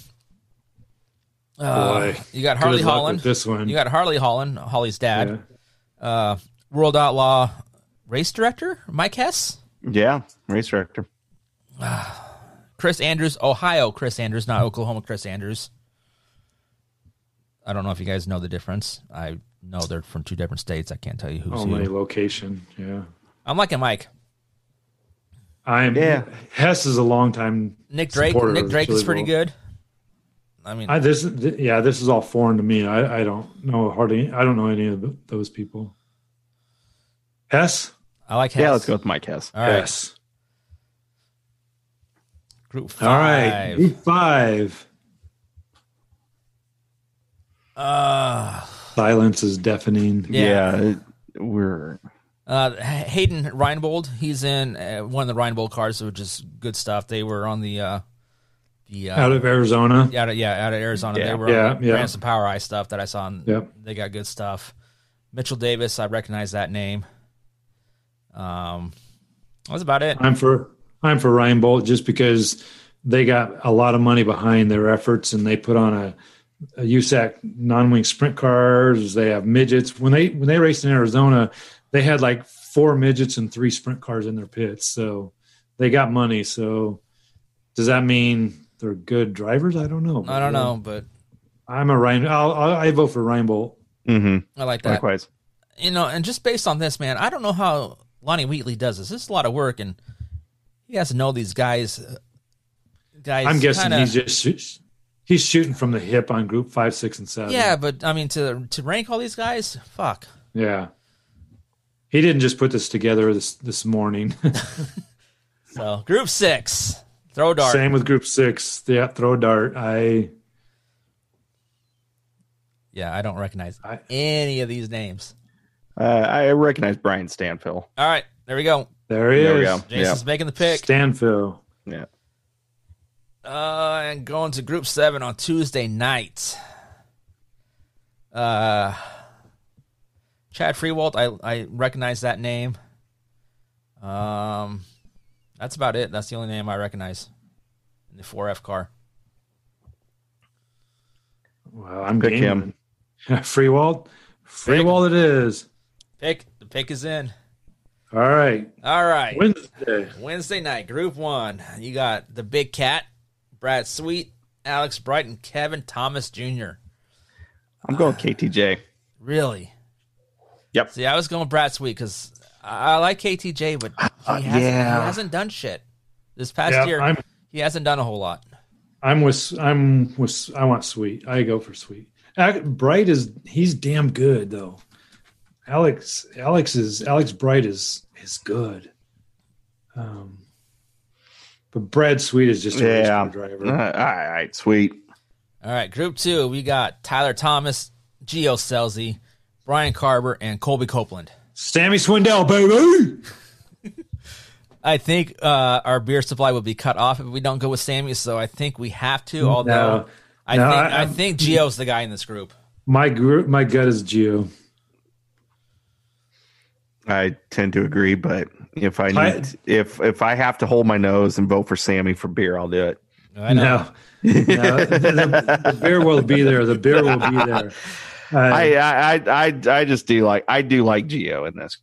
Uh, Boy, you got Harley Holland. this one. You got Harley Holland, Holly's dad. Yeah. Uh, World Outlaw race director Mike Hess, Yeah. Race director. Chris Andrews, Ohio Chris Andrews, not Oklahoma Chris Andrews. I don't know if you guys know the difference. I know they're from two different states. I can't tell you who's Only who. location. Yeah. I'm liking Mike. I'm. Yeah. Hess is a long time. Nick Drake. Nick of Drake is pretty Bowl. good. I mean, I, this, th- yeah, this is all foreign to me. I, I don't know hardly. I don't know any of those people. Hess. I like Hess. Yeah, let's go with Mike Hess. All right, Hess. Group five. All right. Group five. Uh, Silence is deafening. Yeah. it- we're uh, Hayden Reinbold, he's in uh, one of the Reinbold cars, which is good stuff. They were on the uh, the uh, Out of Arizona. out of yeah, out of Arizona. Yeah. They were Yeah, on yeah. Ransom POWRi stuff that I saw. And Yep. They got good stuff. Mitchell Davis, I recognize that name. Um, that's about it. I'm for I'm for Reinbold just because they got a lot of money behind their efforts and they put on a, a USAC non-wing sprint cars. They have midgets. When they when they raced in Arizona, they had like four midgets and three sprint cars in their pits. So they got money. So does that mean they're good drivers? I don't know. I don't know, but I'm a Ryan. I'll, I'll, I vote for Reinbold. mm-hmm. I like that. likewise. You know, and just based on this, man, I don't know how Lonnie Wheatley does this. This is a lot of work, and he has to know these guys. uh, Guys, I'm guessing kinda- he's just shoot- he's shooting from the hip on group five, six, and seven. yeah, but I mean to to rank all these guys, fuck. Yeah. He didn't just put this together this this morning. So group six, throw dart. Same with group six. Yeah, throw dart. I Yeah, I don't recognize I- any of these names. Uh, I recognize Brian Stanfill. All right, there we go. there he There we is. go. Jason's making the pick. Stanfill. Yeah. Uh, and going to Group Seven on Tuesday night. Uh, Chad Freewalt, I I recognize that name. Um, that's about it. That's the only name I recognize in the 4F car. Well, I'm Pick gaming. Free wall. Free wall it is. Pick the pick is in. All right. All right, Wednesday. Wednesday night, Group One. You got the Big Cat, Brad Sweet, Alex Brighton, Kevin Thomas Jr. I'm going KTJ. Really? Yep. See, I was going Brad Sweet because I, I like KTJ, but he, Uh, hasn't, yeah. he hasn't done shit this past Yeah, year. I'm- he hasn't done a whole lot. I'm with I'm with I want sweet. I go for sweet. Bright is he's damn good though. Alex Alex is Alex Bright is is good. Um but Brad Sweet is just a race Yeah. car driver. Uh, all right, sweet. All right, Group Two, we got Tyler Thomas, Gio Scelzi, Brian Carver, and Colby Copeland. Sammy Swindell, baby. I think uh, our beer supply will be cut off if we don't go with Sammy, so I think we have to. Although No. I No, think I- I, think Gio's the guy in this group. My group my gut is Geo. I tend to agree, but if I I- if if I have to hold my nose and vote for Sammy for beer, I'll do it. I know. No. no the, the- the beer will be there. The beer will be there. Uh, I, I I I I just do like I do like Geo in this.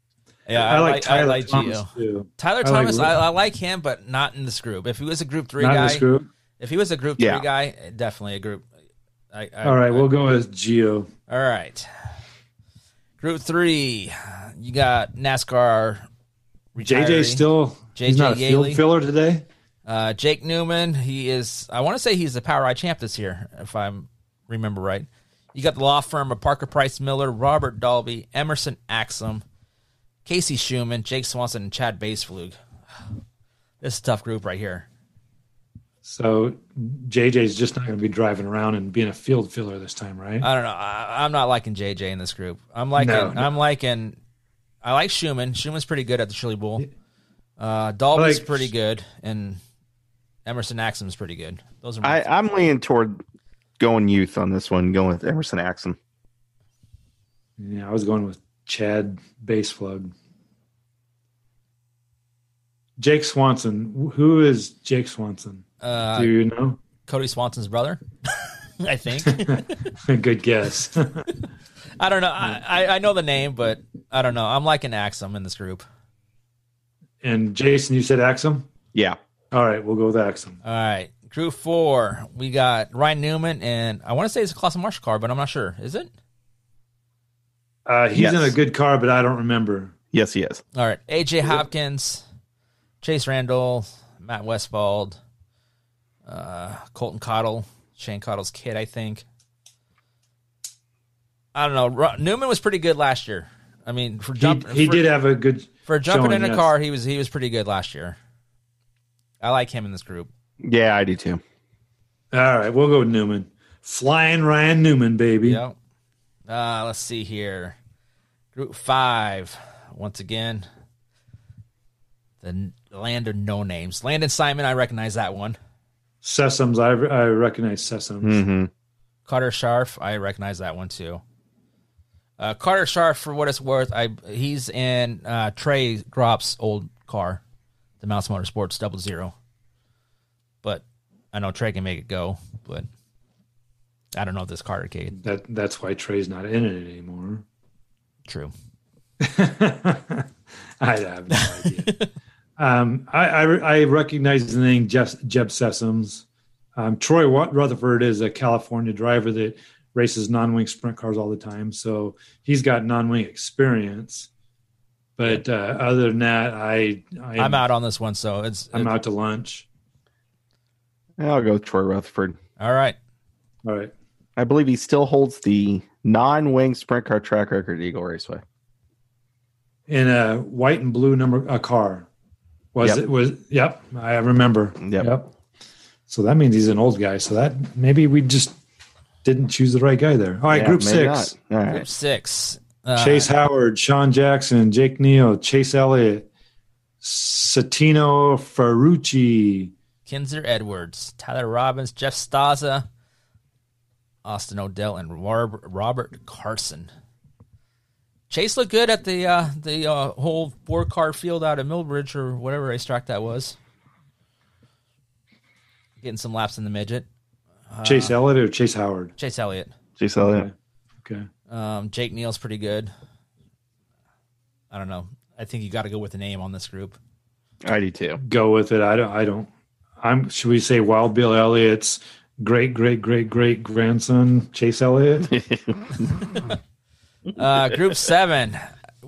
Yeah, I, like I Tyler like Thomas Gio. too. Tyler I like Thomas, Ru- I, I like him, but not in this group. If he was a Group Three Not in guy, this group. if he was a Group Three Yeah. guy, definitely a group. I, I, All right, I- we'll go with Geo. All right. Group three, you got NASCAR. retiree, JJ still he's JJ not a field filler today. Uh, Jake Newman, he is. I want to say he's the POWRi champ this year, if I remember right. You got the law firm of Parker Price Miller, Robert Dalby, Emerson Axsom, Casey Shuman, Jake Swanson, and Chad Boespflug. This is a tough group right here. So JJ's just not going to be driving around and being a field filler this time, right? I don't know. I, I'm not liking JJ in this group. I'm liking. No, no. I'm liking. I like Shuman. Shuman's pretty good at the Chili Bowl. Uh, Dalby's like- pretty good, and Emerson Axsom's pretty good. Those are I I'm leaning toward going youth on this one, going with Emerson Axsom. yeah, I was going with Chad Boespflug. Jake Swanson. Who is Jake Swanson? uh, Do you know? Cody Swanson's brother. I think. Good guess. I don't know. I, I, I know the name, but I don't know. I'm liking Axsom in this group. and Jason, you said Axsom. Yeah. All right, we'll go with Axsom. All right. Group four, we got Ryan Newman, and I want to say it's a Clauson Marshall car, but I'm not sure. Is it? Uh, he's Yes. in a good car, but I don't remember. Yes, he is. All right. AJ Hopkins, Chase Randall, Matt Westfall, uh, Colton Cottle, Shane Cottle's kid, I think. I don't know. Newman was pretty good last year. I mean, for He, jump, he for, did have a good for jumping showing, in a yes. car. He was he was pretty good last year. I like him in this group. Yeah, I do too. All right, we'll go with Newman. Flying Ryan Newman, baby. Yep. Uh, let's see here. Group five. Once again, the land of no names. Landon Simon, I recognize that one. Sesums, I, I recognize Sesums. Mm-hmm. Carter Sharf, I recognize that one too. Uh, Carter Sharp, for what it's worth, I he's in uh, Trey Gropp's old car, the Mouse Motorsports Double Zero. But I know Trey can make it go, but I don't know if this car arcade. That that's why Trey's not in it anymore. True. I have no idea. um, I, I I recognize the name Jeff, Jeb Sessoms. Um, Troy Rutherford is a California driver that races non-wing sprint cars all the time, so he's got non-wing experience. But uh, other than that, I, I I'm out on this one, so it's. I'm it's- out to lunch. I'll go with Troy Rutherford. All right. All right. I believe he still holds the non-wing sprint car track record at Eagle Raceway. in a white and blue number a car. Was Yep. it was yep, I remember. Yep. So that means he's an old guy. So that maybe we just didn't choose the right guy there. All right, Yeah, group six. not. All right. Group six. Uh, Chase Howard, Sean Jackson, Jake Neal, Chase Elliott, Santino Ferrucci. Kinzer Edwards, Tyler Robbins, Jeff Staza, Austin Odell, and Rob- Robert Carson. Chase looked good at the uh, the uh, whole four car field out of Millbridge or whatever racetrack that was. Getting some laps in the midget. Chase Elliott or Chase Howard? Chase Elliott. Chase Elliott. Okay. Um, Jake Neal's pretty good. I don't know. I think you got to go with the name on this group. I do too. Go with it. I don't I don't I'm should we say Wild Bill Elliott's great great great great grandson, Chase Elliott? Uh, group seven.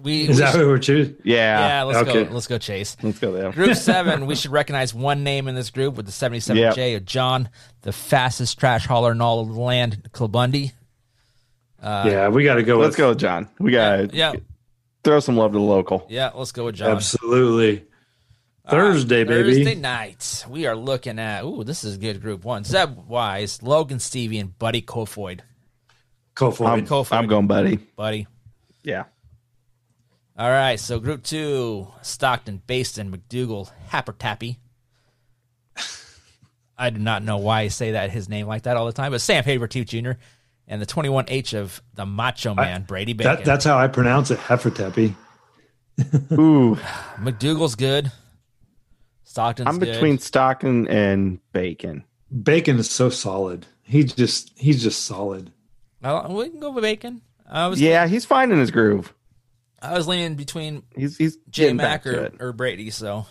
We Is we that should- who we're choosing? Yeah. Yeah, let's Okay. go. Let's go, Chase. Let's go there. Group seven, we should recognize one name in this group with the 77J of John, the fastest trash hauler in all of the land, Clubundy. Uh, yeah, we got to go Let's with go, with John. We got to Yeah, throw some love to the local. yeah, let's go with John. absolutely All right, Thursday, baby. Thursday night, we are looking at, ooh, this is a good group one. Zeb Wise, Logan Seavey, and Buddy Kofoid. Kofoid. I'm, Kofoid. I'm going, buddy. Buddy. Yeah. All right, so group two, Stockton, Baston, McDougal, Happertappy. I do not know why I say that his name like that all the time, but Sam Havertooth Jr. and the 21H of the Macho Man, Brady Bacon. that, that's how I pronounce it, Hefferteppy. Ooh, McDougal's good. Stockton's I'm good. between Stockton and Bacon. Bacon is so solid. He just he's just solid. I, we can go with Bacon. I was Yeah, he's finding his groove. I was leaning between He's he's J getting Mac or, or Brady, so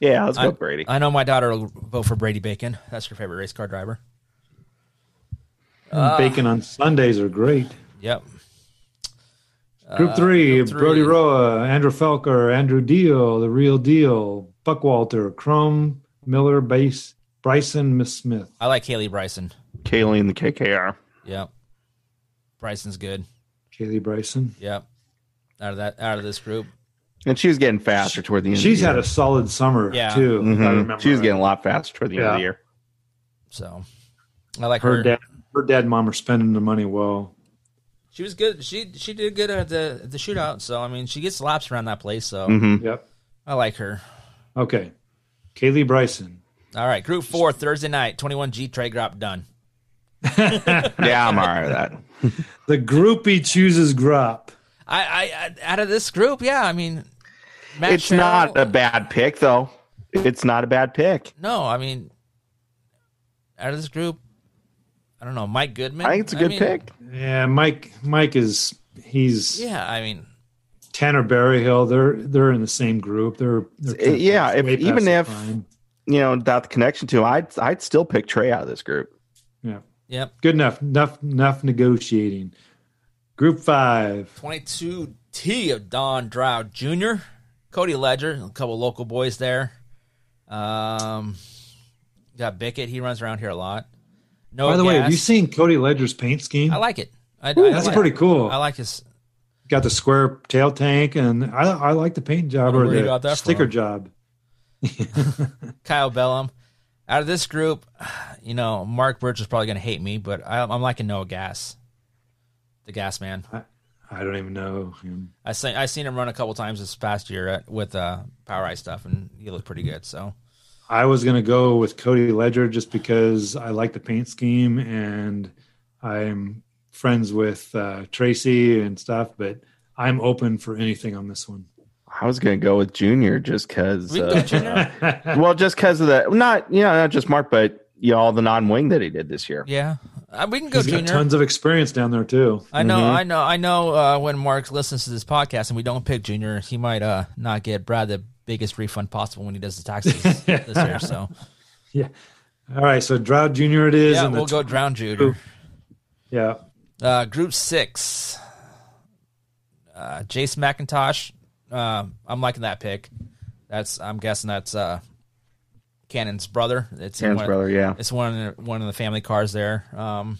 Yeah, let's go I, Brady. I know my daughter will vote for Brady Bacon. That's her favorite race car driver. Uh, Bacon on Sundays are great. Yep. Group Uh, three, group three. Brody Roa, Andrew Felker, Andrew Deal, The Real Deal, Buck Walter, Chrome, Miller, Base, Bryson, Miss Smith. I like Haley Bryson. Kaylee and the KKR. Yep. Bryson's good. Kaylee Bryson. Yep. Out of that out of this group. And she was getting faster toward the end She's of the had a solid summer Yeah. too. if I Mhm. remember She was right. getting a lot faster toward the end of the year. So I like her. her dad. Her dad and mom are spending the money well. She was good. She she did good at the the shootout. So I mean, she gets laps around that place. So Mhm. Yep. I like her. Okay. Kaylee Bryson. All right, Group Four Thursday night, twenty one G Trey Gropp done. Yeah, I'm all right with that. The groupie chooses Gropp. I, I, I out of this group, yeah. I mean, Matt it's Sherrill- not a bad pick, though. It's not a bad pick. No, I mean, out of this group, I don't know. Mike Goodman. I think it's a good mean, pick. Yeah, Mike. Mike is he's Yeah, I mean, Tanner Berryhill. They're they're in the same group. They're, they're Uh, yeah, if, even if prime. you know without the connection to him, I'd I'd still pick Trey out of this group. yeah, yep. good enough. Enough enough negotiating. Group five. Twenty two T of Don Droud Jr., Cody Ledger, a couple local boys there. Um, got Bickett. He runs around here a lot. No, By the way, have you seen Cody Ledger's paint scheme? I like it. I, Ooh, I that's like- pretty cool. I like his. Got the square tail tank, and I I like the paint job Wonder or where the got that sticker from. job. Kyle Bellum. Out of this group, you know, Mark Birch is probably going to hate me, but I, I'm liking Noah Gass. The gas man. I, I don't even know him. I seen I seen him run a couple times this past year at, with uh, POWRi stuff, and he looked pretty good. So I was going to go with Cody Ledger just because I like the paint scheme and I'm friends with uh, Tracy and stuff, but I'm open for anything on this one. I was gonna go with Junior just because. We can well, just because of that, not you know not just Mark, but you know all the non-wing that he did this year. yeah, uh, we can go He's got tons of experience down there too. I know, I know, I know. Uh, when Mark listens to this podcast and we don't pick Junior, he might uh, not get Brad the biggest refund possible when he does the taxes this year. So Yeah. All right, so Droud Junior it is. yeah, we'll go Drown Junior. Yeah. Uh, group six, uh, Jace McIntosh. Uh, I'm liking that pick. That's I'm guessing that's uh, Cannon's brother. It's Cannon's one, brother, yeah. It's one of the, one of the family cars there. Um,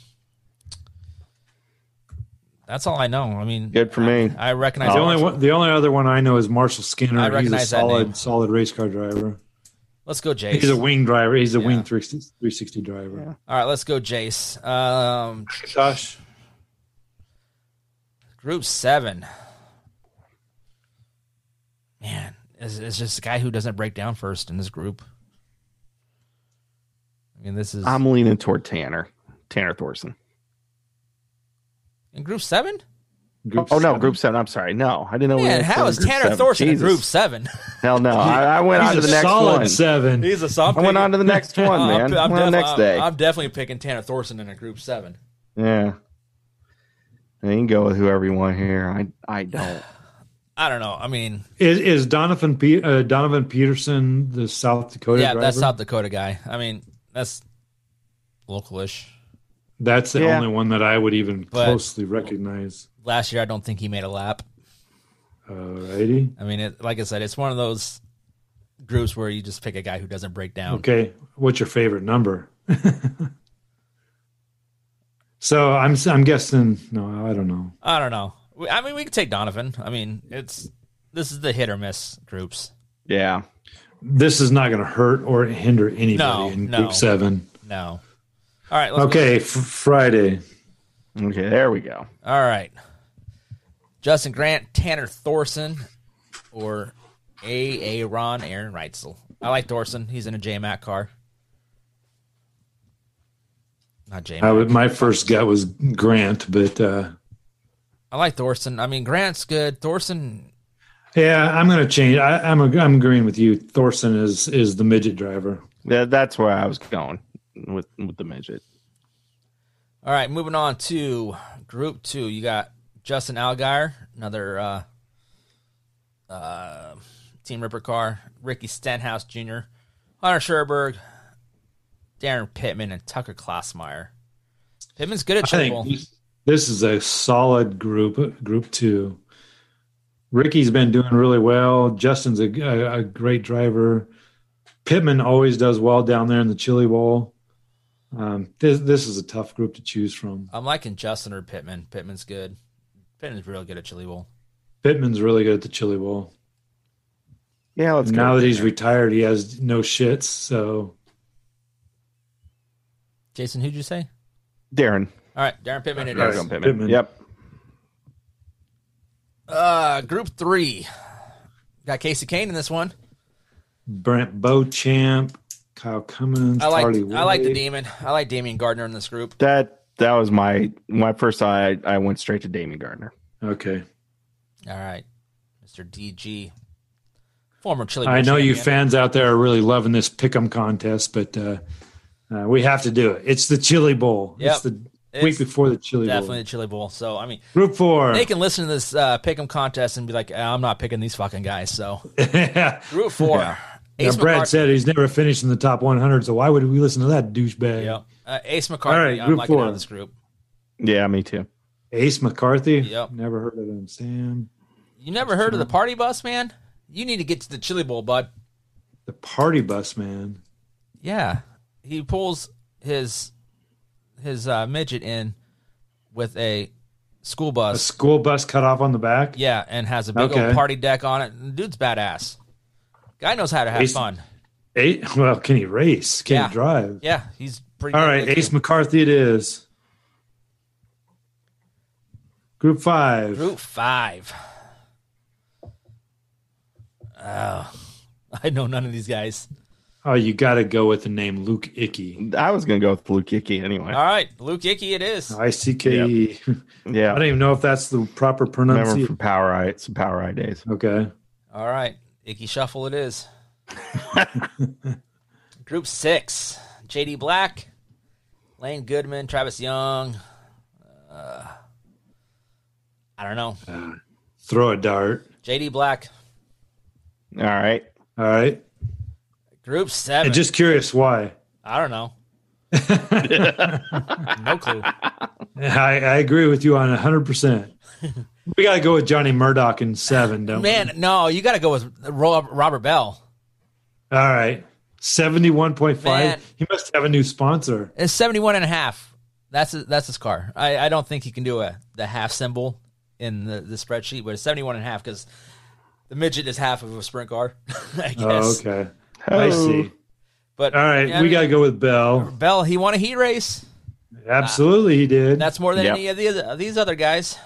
that's all I know. I mean, Good for me. I recognize The only Marshall. one, the only other one I know is Marshall Skinner. I He's a recognize that name. solid, solid race car driver. Let's go, Jace. He's a wing driver. He's a Yeah. wing 360, 360 driver. All right, let's go, Jace. Um, Josh, group seven. Man, it's, it's just a guy who doesn't break down first in this group. I mean, this is I'm leaning toward Tanner, Tanner Thorson. in group seven. group Oh no. Group Seven. I'm sorry. No, I didn't know. we Man, were how in Tanner seven. Thorson Jesus. in group seven? Hell no. I, I went on to the next solid one. seven. He's a soft. I went on to the next one, man. I'm, I I'm, went the def- next I'm- day. I'm definitely picking Tanner Thorson in a group seven. Yeah. You can go with whoever you want here. I I don't. I don't know. I mean, Is, is Donovan Pe- uh, Donovan Peterson the South Dakota yeah, driver? that's South Dakota guy. I mean, that's localish. That's the Yeah. only one that I would even But- closely recognize. Last year, I don't think he made a lap. Uh, Alrighty. I mean, it, like I said, it's one of those groups where you just pick a guy who doesn't break down. Okay, what's your favorite number? so I'm I'm guessing. No, I don't know. I don't know. I mean, we could take Donovan. I mean, it's this is the hit or miss groups. Yeah. This is not going to hurt or hinder anybody No, in no. Group Seven. No. All right. Let's Okay, f- Friday. Okay, there we go. All right. Justin Grant, Tanner Thorson, or A. A. Ron, Aaron Reutzel. I like Thorson. He's in a J Mac car. Not J I Mac. would, my first gut was Grant, but uh, I like Thorson. I mean, Grant's good. Thorson, yeah, I'm going to change. I, I'm a, I'm agreeing with you. Thorson is is the midget driver. Yeah, that's where I was going with with the midget. All right, moving on to Group Two. You got Justin Allgaier, another uh, uh, Team Ripper car. Ricky Stenhouse Jr., Hunter Sherberg, Darren Pittman, and Tucker Klaasmeyer. Pittman's good at I think this, this is a solid group. Group two. Ricky's been doing really well. Justin's a, a, a great driver. Pittman always does well down there in the Chili Bowl. Um, this this is a tough group to choose from. I'm liking Justin or Pittman. Pittman's good. Pittman's real good at Chili Bowl. Pittman's really good at the Chili Bowl. Yeah, let's now that he's Tanner. retired, he has no shits. So Jason, who'd you say? Darren. All right, Darren Pittman it All is. Pittman. Pittman. Yep. Uh, group three. Got Casey Kane in this one. Brent Beauchamp, Kyle Cummins, I like Harley I like the demon. I like Damion Gardner in this group. That that was my my first thought. I, I went straight to Damion Gardner. Okay. All right, Mr. DG, former Chili. I Bowl know you fans out there are really loving this pick'em contest, but uh, uh, we have to do it. It's the Chili Bowl. Yep. It's the It's week before the Chili bowl. Definitely Bowl. the Chili Bowl. So I mean, Group four. they can listen to this uh, pick'em contest and be like, "Ah, "I'm not picking these fucking guys." So yeah. group four. Now, Ace Brad McCarthy. said he's never finished in the top 100, so why would we listen to that douchebag? Yep. Uh, Ace McCarthy. All right, I'm group liking out four. of this group. Yeah, me too. Ace McCarthy. Yep. Never heard of him. Sam. You never heard of the party bus, man? You need to get to the Chili Bowl, bud. The party bus man. Yeah, he pulls his his uh, midget in with a school A bus. school bus cut off on the back. Yeah, and has a big Okay. old party deck on it. Dude's badass. Guy knows how to have Ace- fun. Eight. Well, can he race? Can Yeah. he drive? Yeah, he's pretty. All good right, Ace. McCarthy it is. Group five. Group five. Oh, I know none of these guys. Oh, you got to go with the name Luke Icky. I was going to go with Luke Icky anyway. All right, Luke Icky it is. I C K E. Yeah. I don't even know if that's the proper Remember pronunciation. from POWRi, some POWRi days. Okay. All right, Icky Shuffle it is. Group six: JD Black, Lane Goodman, Travis Young. Uh, I don't know. Throw a dart. JD Black. All right. All right. Group seven. And just curious why. I don't know. no clue. I, I agree with you on 100%. we got to go with Johnny Murdoch in seven, don't we? Man, no, you got to go with Robert Bell. All right. 71.5. Man. He must have a new sponsor. It's 71 and a half. That's a, that's his car. I, I don't think he can do a the half symbol in the, the spreadsheet, but it's 71 and a half because the midget is half of a sprint car. I oh, guess. Oh, okay. I see. But All right. yeah, we got to go with Bell. Bell. He won a heat race. Absolutely, he did. That's more than Yep. any of the other, these other guys.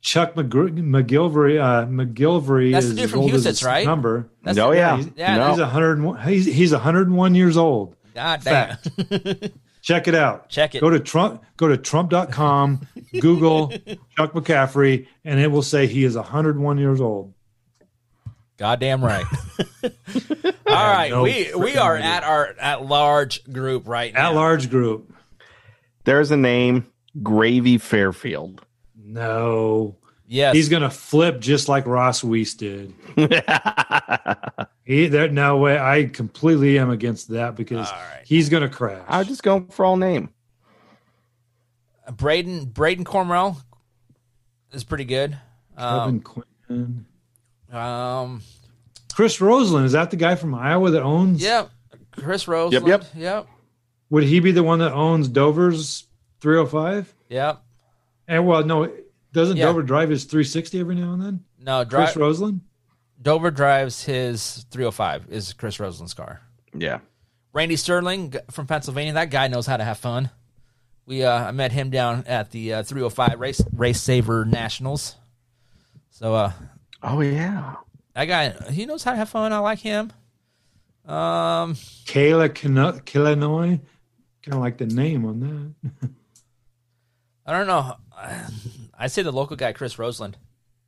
Chuck McGr- McGilvery. Uh, McGilvery That's is the dude as from old as Houston's, his right? Number. That's Oh, the- yeah. He's, Yeah, No. he's 101. He's, he's 101 years old. God damn. Check it out. Check it. Go to Trump. Go to Trump.com. Google Chuck McCaffrey, and it will say he is 101 years old. Goddamn right. All right, no we we are idea. at our at large group right now. At large group. There's a name, Gravy Fairfield. No. Yes. He's gonna flip just like Ross Weiss did. he there no way. I completely am against that because All right. he's gonna crash. I was just going for all name. Braden Braden Cornwell is pretty good. Kevin Um, Quinn. Um Chris Roseland is that the guy from Iowa that owns? yep. Chris Rose. Yep, yep. Yep. Would he be the one that owns Dover's 305? Yep. And well, no, doesn't Yeah. Dover drive his 360 every now and then? No, Chris dri- Roseland. Dover drives his 305 is Chris Roseland's car. Yeah. Randy Sterling from Pennsylvania. That guy knows how to have fun. We uh, I met him down at the uh, 305 race race saver nationals. So uh, Oh, yeah. that guy he knows how to have fun. I like him. Um, Kayla Kano- Kilinoy. Kind of like the name on that. I don't know. I say the local guy Chris Roseland.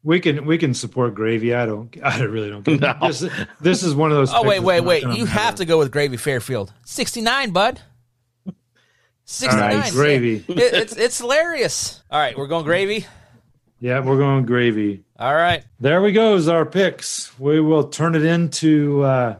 We can we can support Gravy. I don't. I really don't. Care. This, this is one of those. Oh wait, wait, wait! You have to go with Gravy Fairfield. 69, bud. 69. All right, Gravy. It- it's it's hilarious. All right, we're going Gravy. Yeah, we're going Gravy. All right. There we go. Is our picks. We will turn it into uh,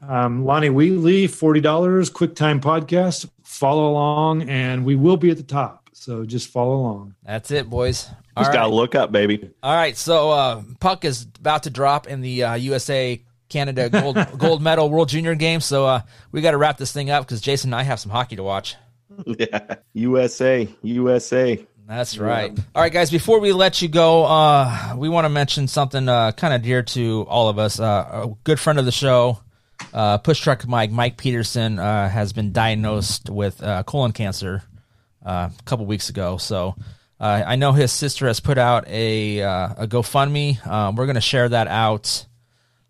um, Lonnie Wheatley, forty dollars, quick time podcast. Follow along, and we will be at the top. So just follow along. That's it, boys. All Just got to look up, baby. All right. So uh, puck is about to drop in the uh, USA Canada gold gold medal World Junior game. So uh, we got to wrap this thing up because Jason and I have some hockey to watch. Yeah. USA. USA. That's right. All right, guys. Before we let you go, uh, we want to mention something uh, kind of dear to all of us. Uh, a good friend of the show, uh, Push Truck Mike, Mike Peterson, uh, has been diagnosed with uh, colon cancer uh, a couple weeks ago. So uh, I know his sister has put out a uh, a GoFundMe. We're going to share that out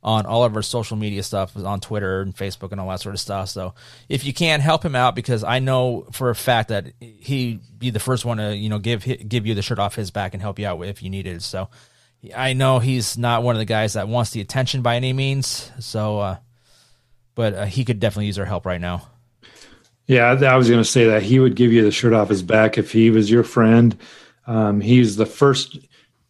on all of our social media stuff on Twitter and Facebook and all that sort of stuff. So if you can help him out, because I know for a fact that he'd be the first one to you know give give you the shirt off his back and help you out if you needed. So I know he's not one of the guys that wants the attention by any means. So, uh, but uh, he could definitely use our help right now. Yeah, I was going to say that he would give you the shirt off his back if he was your friend. Um, he's the first,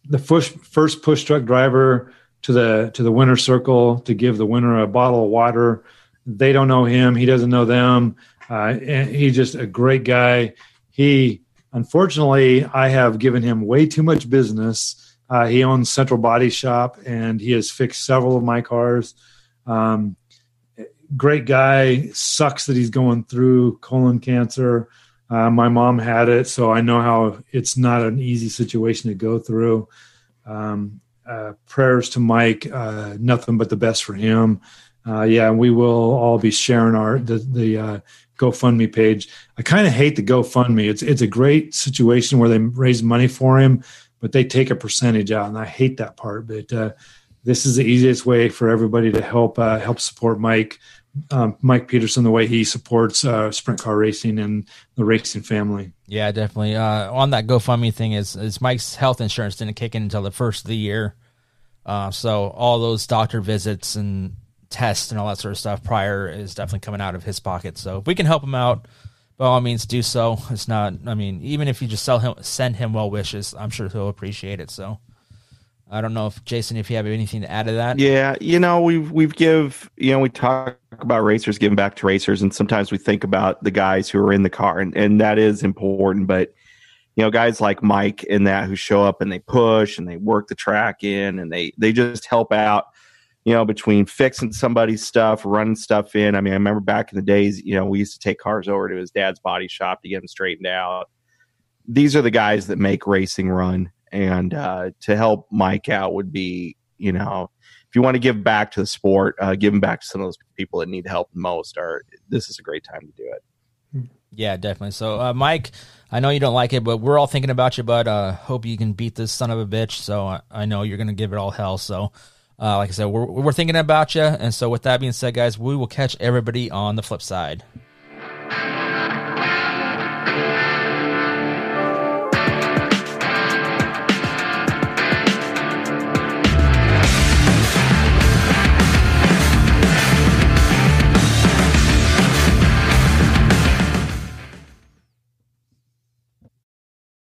the first first push truck driver to the to the winner circle to give the winner a bottle of water. They don't know him; he doesn't know them. Uh, he's just a great guy. He, unfortunately, I have given him way too much business. Uh, he owns Central Body Shop, and he has fixed several of my cars. Um, great guy. Sucks that he's going through colon cancer. Uh, my mom had it, so I know how it's not an easy situation to go through. Um, uh, prayers to Mike. Uh, nothing but the best for him. Uh, yeah, we will all be sharing our the the uh, GoFundMe page. I kind of hate the GoFundMe. It's it's a great situation where they raise money for him, but they take a percentage out, and I hate that part. But uh, this is the easiest way for everybody to help uh, help support Mike. Um, Mike Peterson, the way he supports uh, sprint car racing and the racing family. Yeah, definitely. Uh, on that GoFundMe thing is is Mike's health insurance didn't kick in until the first of the year, uh, so all those doctor visits and tests and all that sort of stuff prior is definitely coming out of his pocket. So if we can help him out, by all means, do so. It's not. I mean, even if you just sell him, send him well wishes, I'm sure he'll appreciate it. So. I don't know if Jason, if you have anything to add to that. Yeah, you know, we've we've give you know we talk about racers giving back to racers, and sometimes we think about the guys who are in the car, and and that is important. But you know, guys like Mike and that who show up and they push and they work the track in, and they they just help out. You know, between fixing somebody's stuff, running stuff in. I mean, I remember back in the days, you know, we used to take cars over to his dad's body shop to get them straightened out. These are the guys that make racing run and uh, to help Mike out would be, you know, if you want to give back to the sport, uh, them back to some of those people that need help most. Or this is a great time to do it. Yeah, definitely. So, uh, Mike, I know you don't like it, but we're all thinking about you. But uh, hope you can beat this son of a bitch. So I, I know you're going to give it all hell. So, uh, like I said, we're we're thinking about you. And so, with that being said, guys, we will catch everybody on the flip side.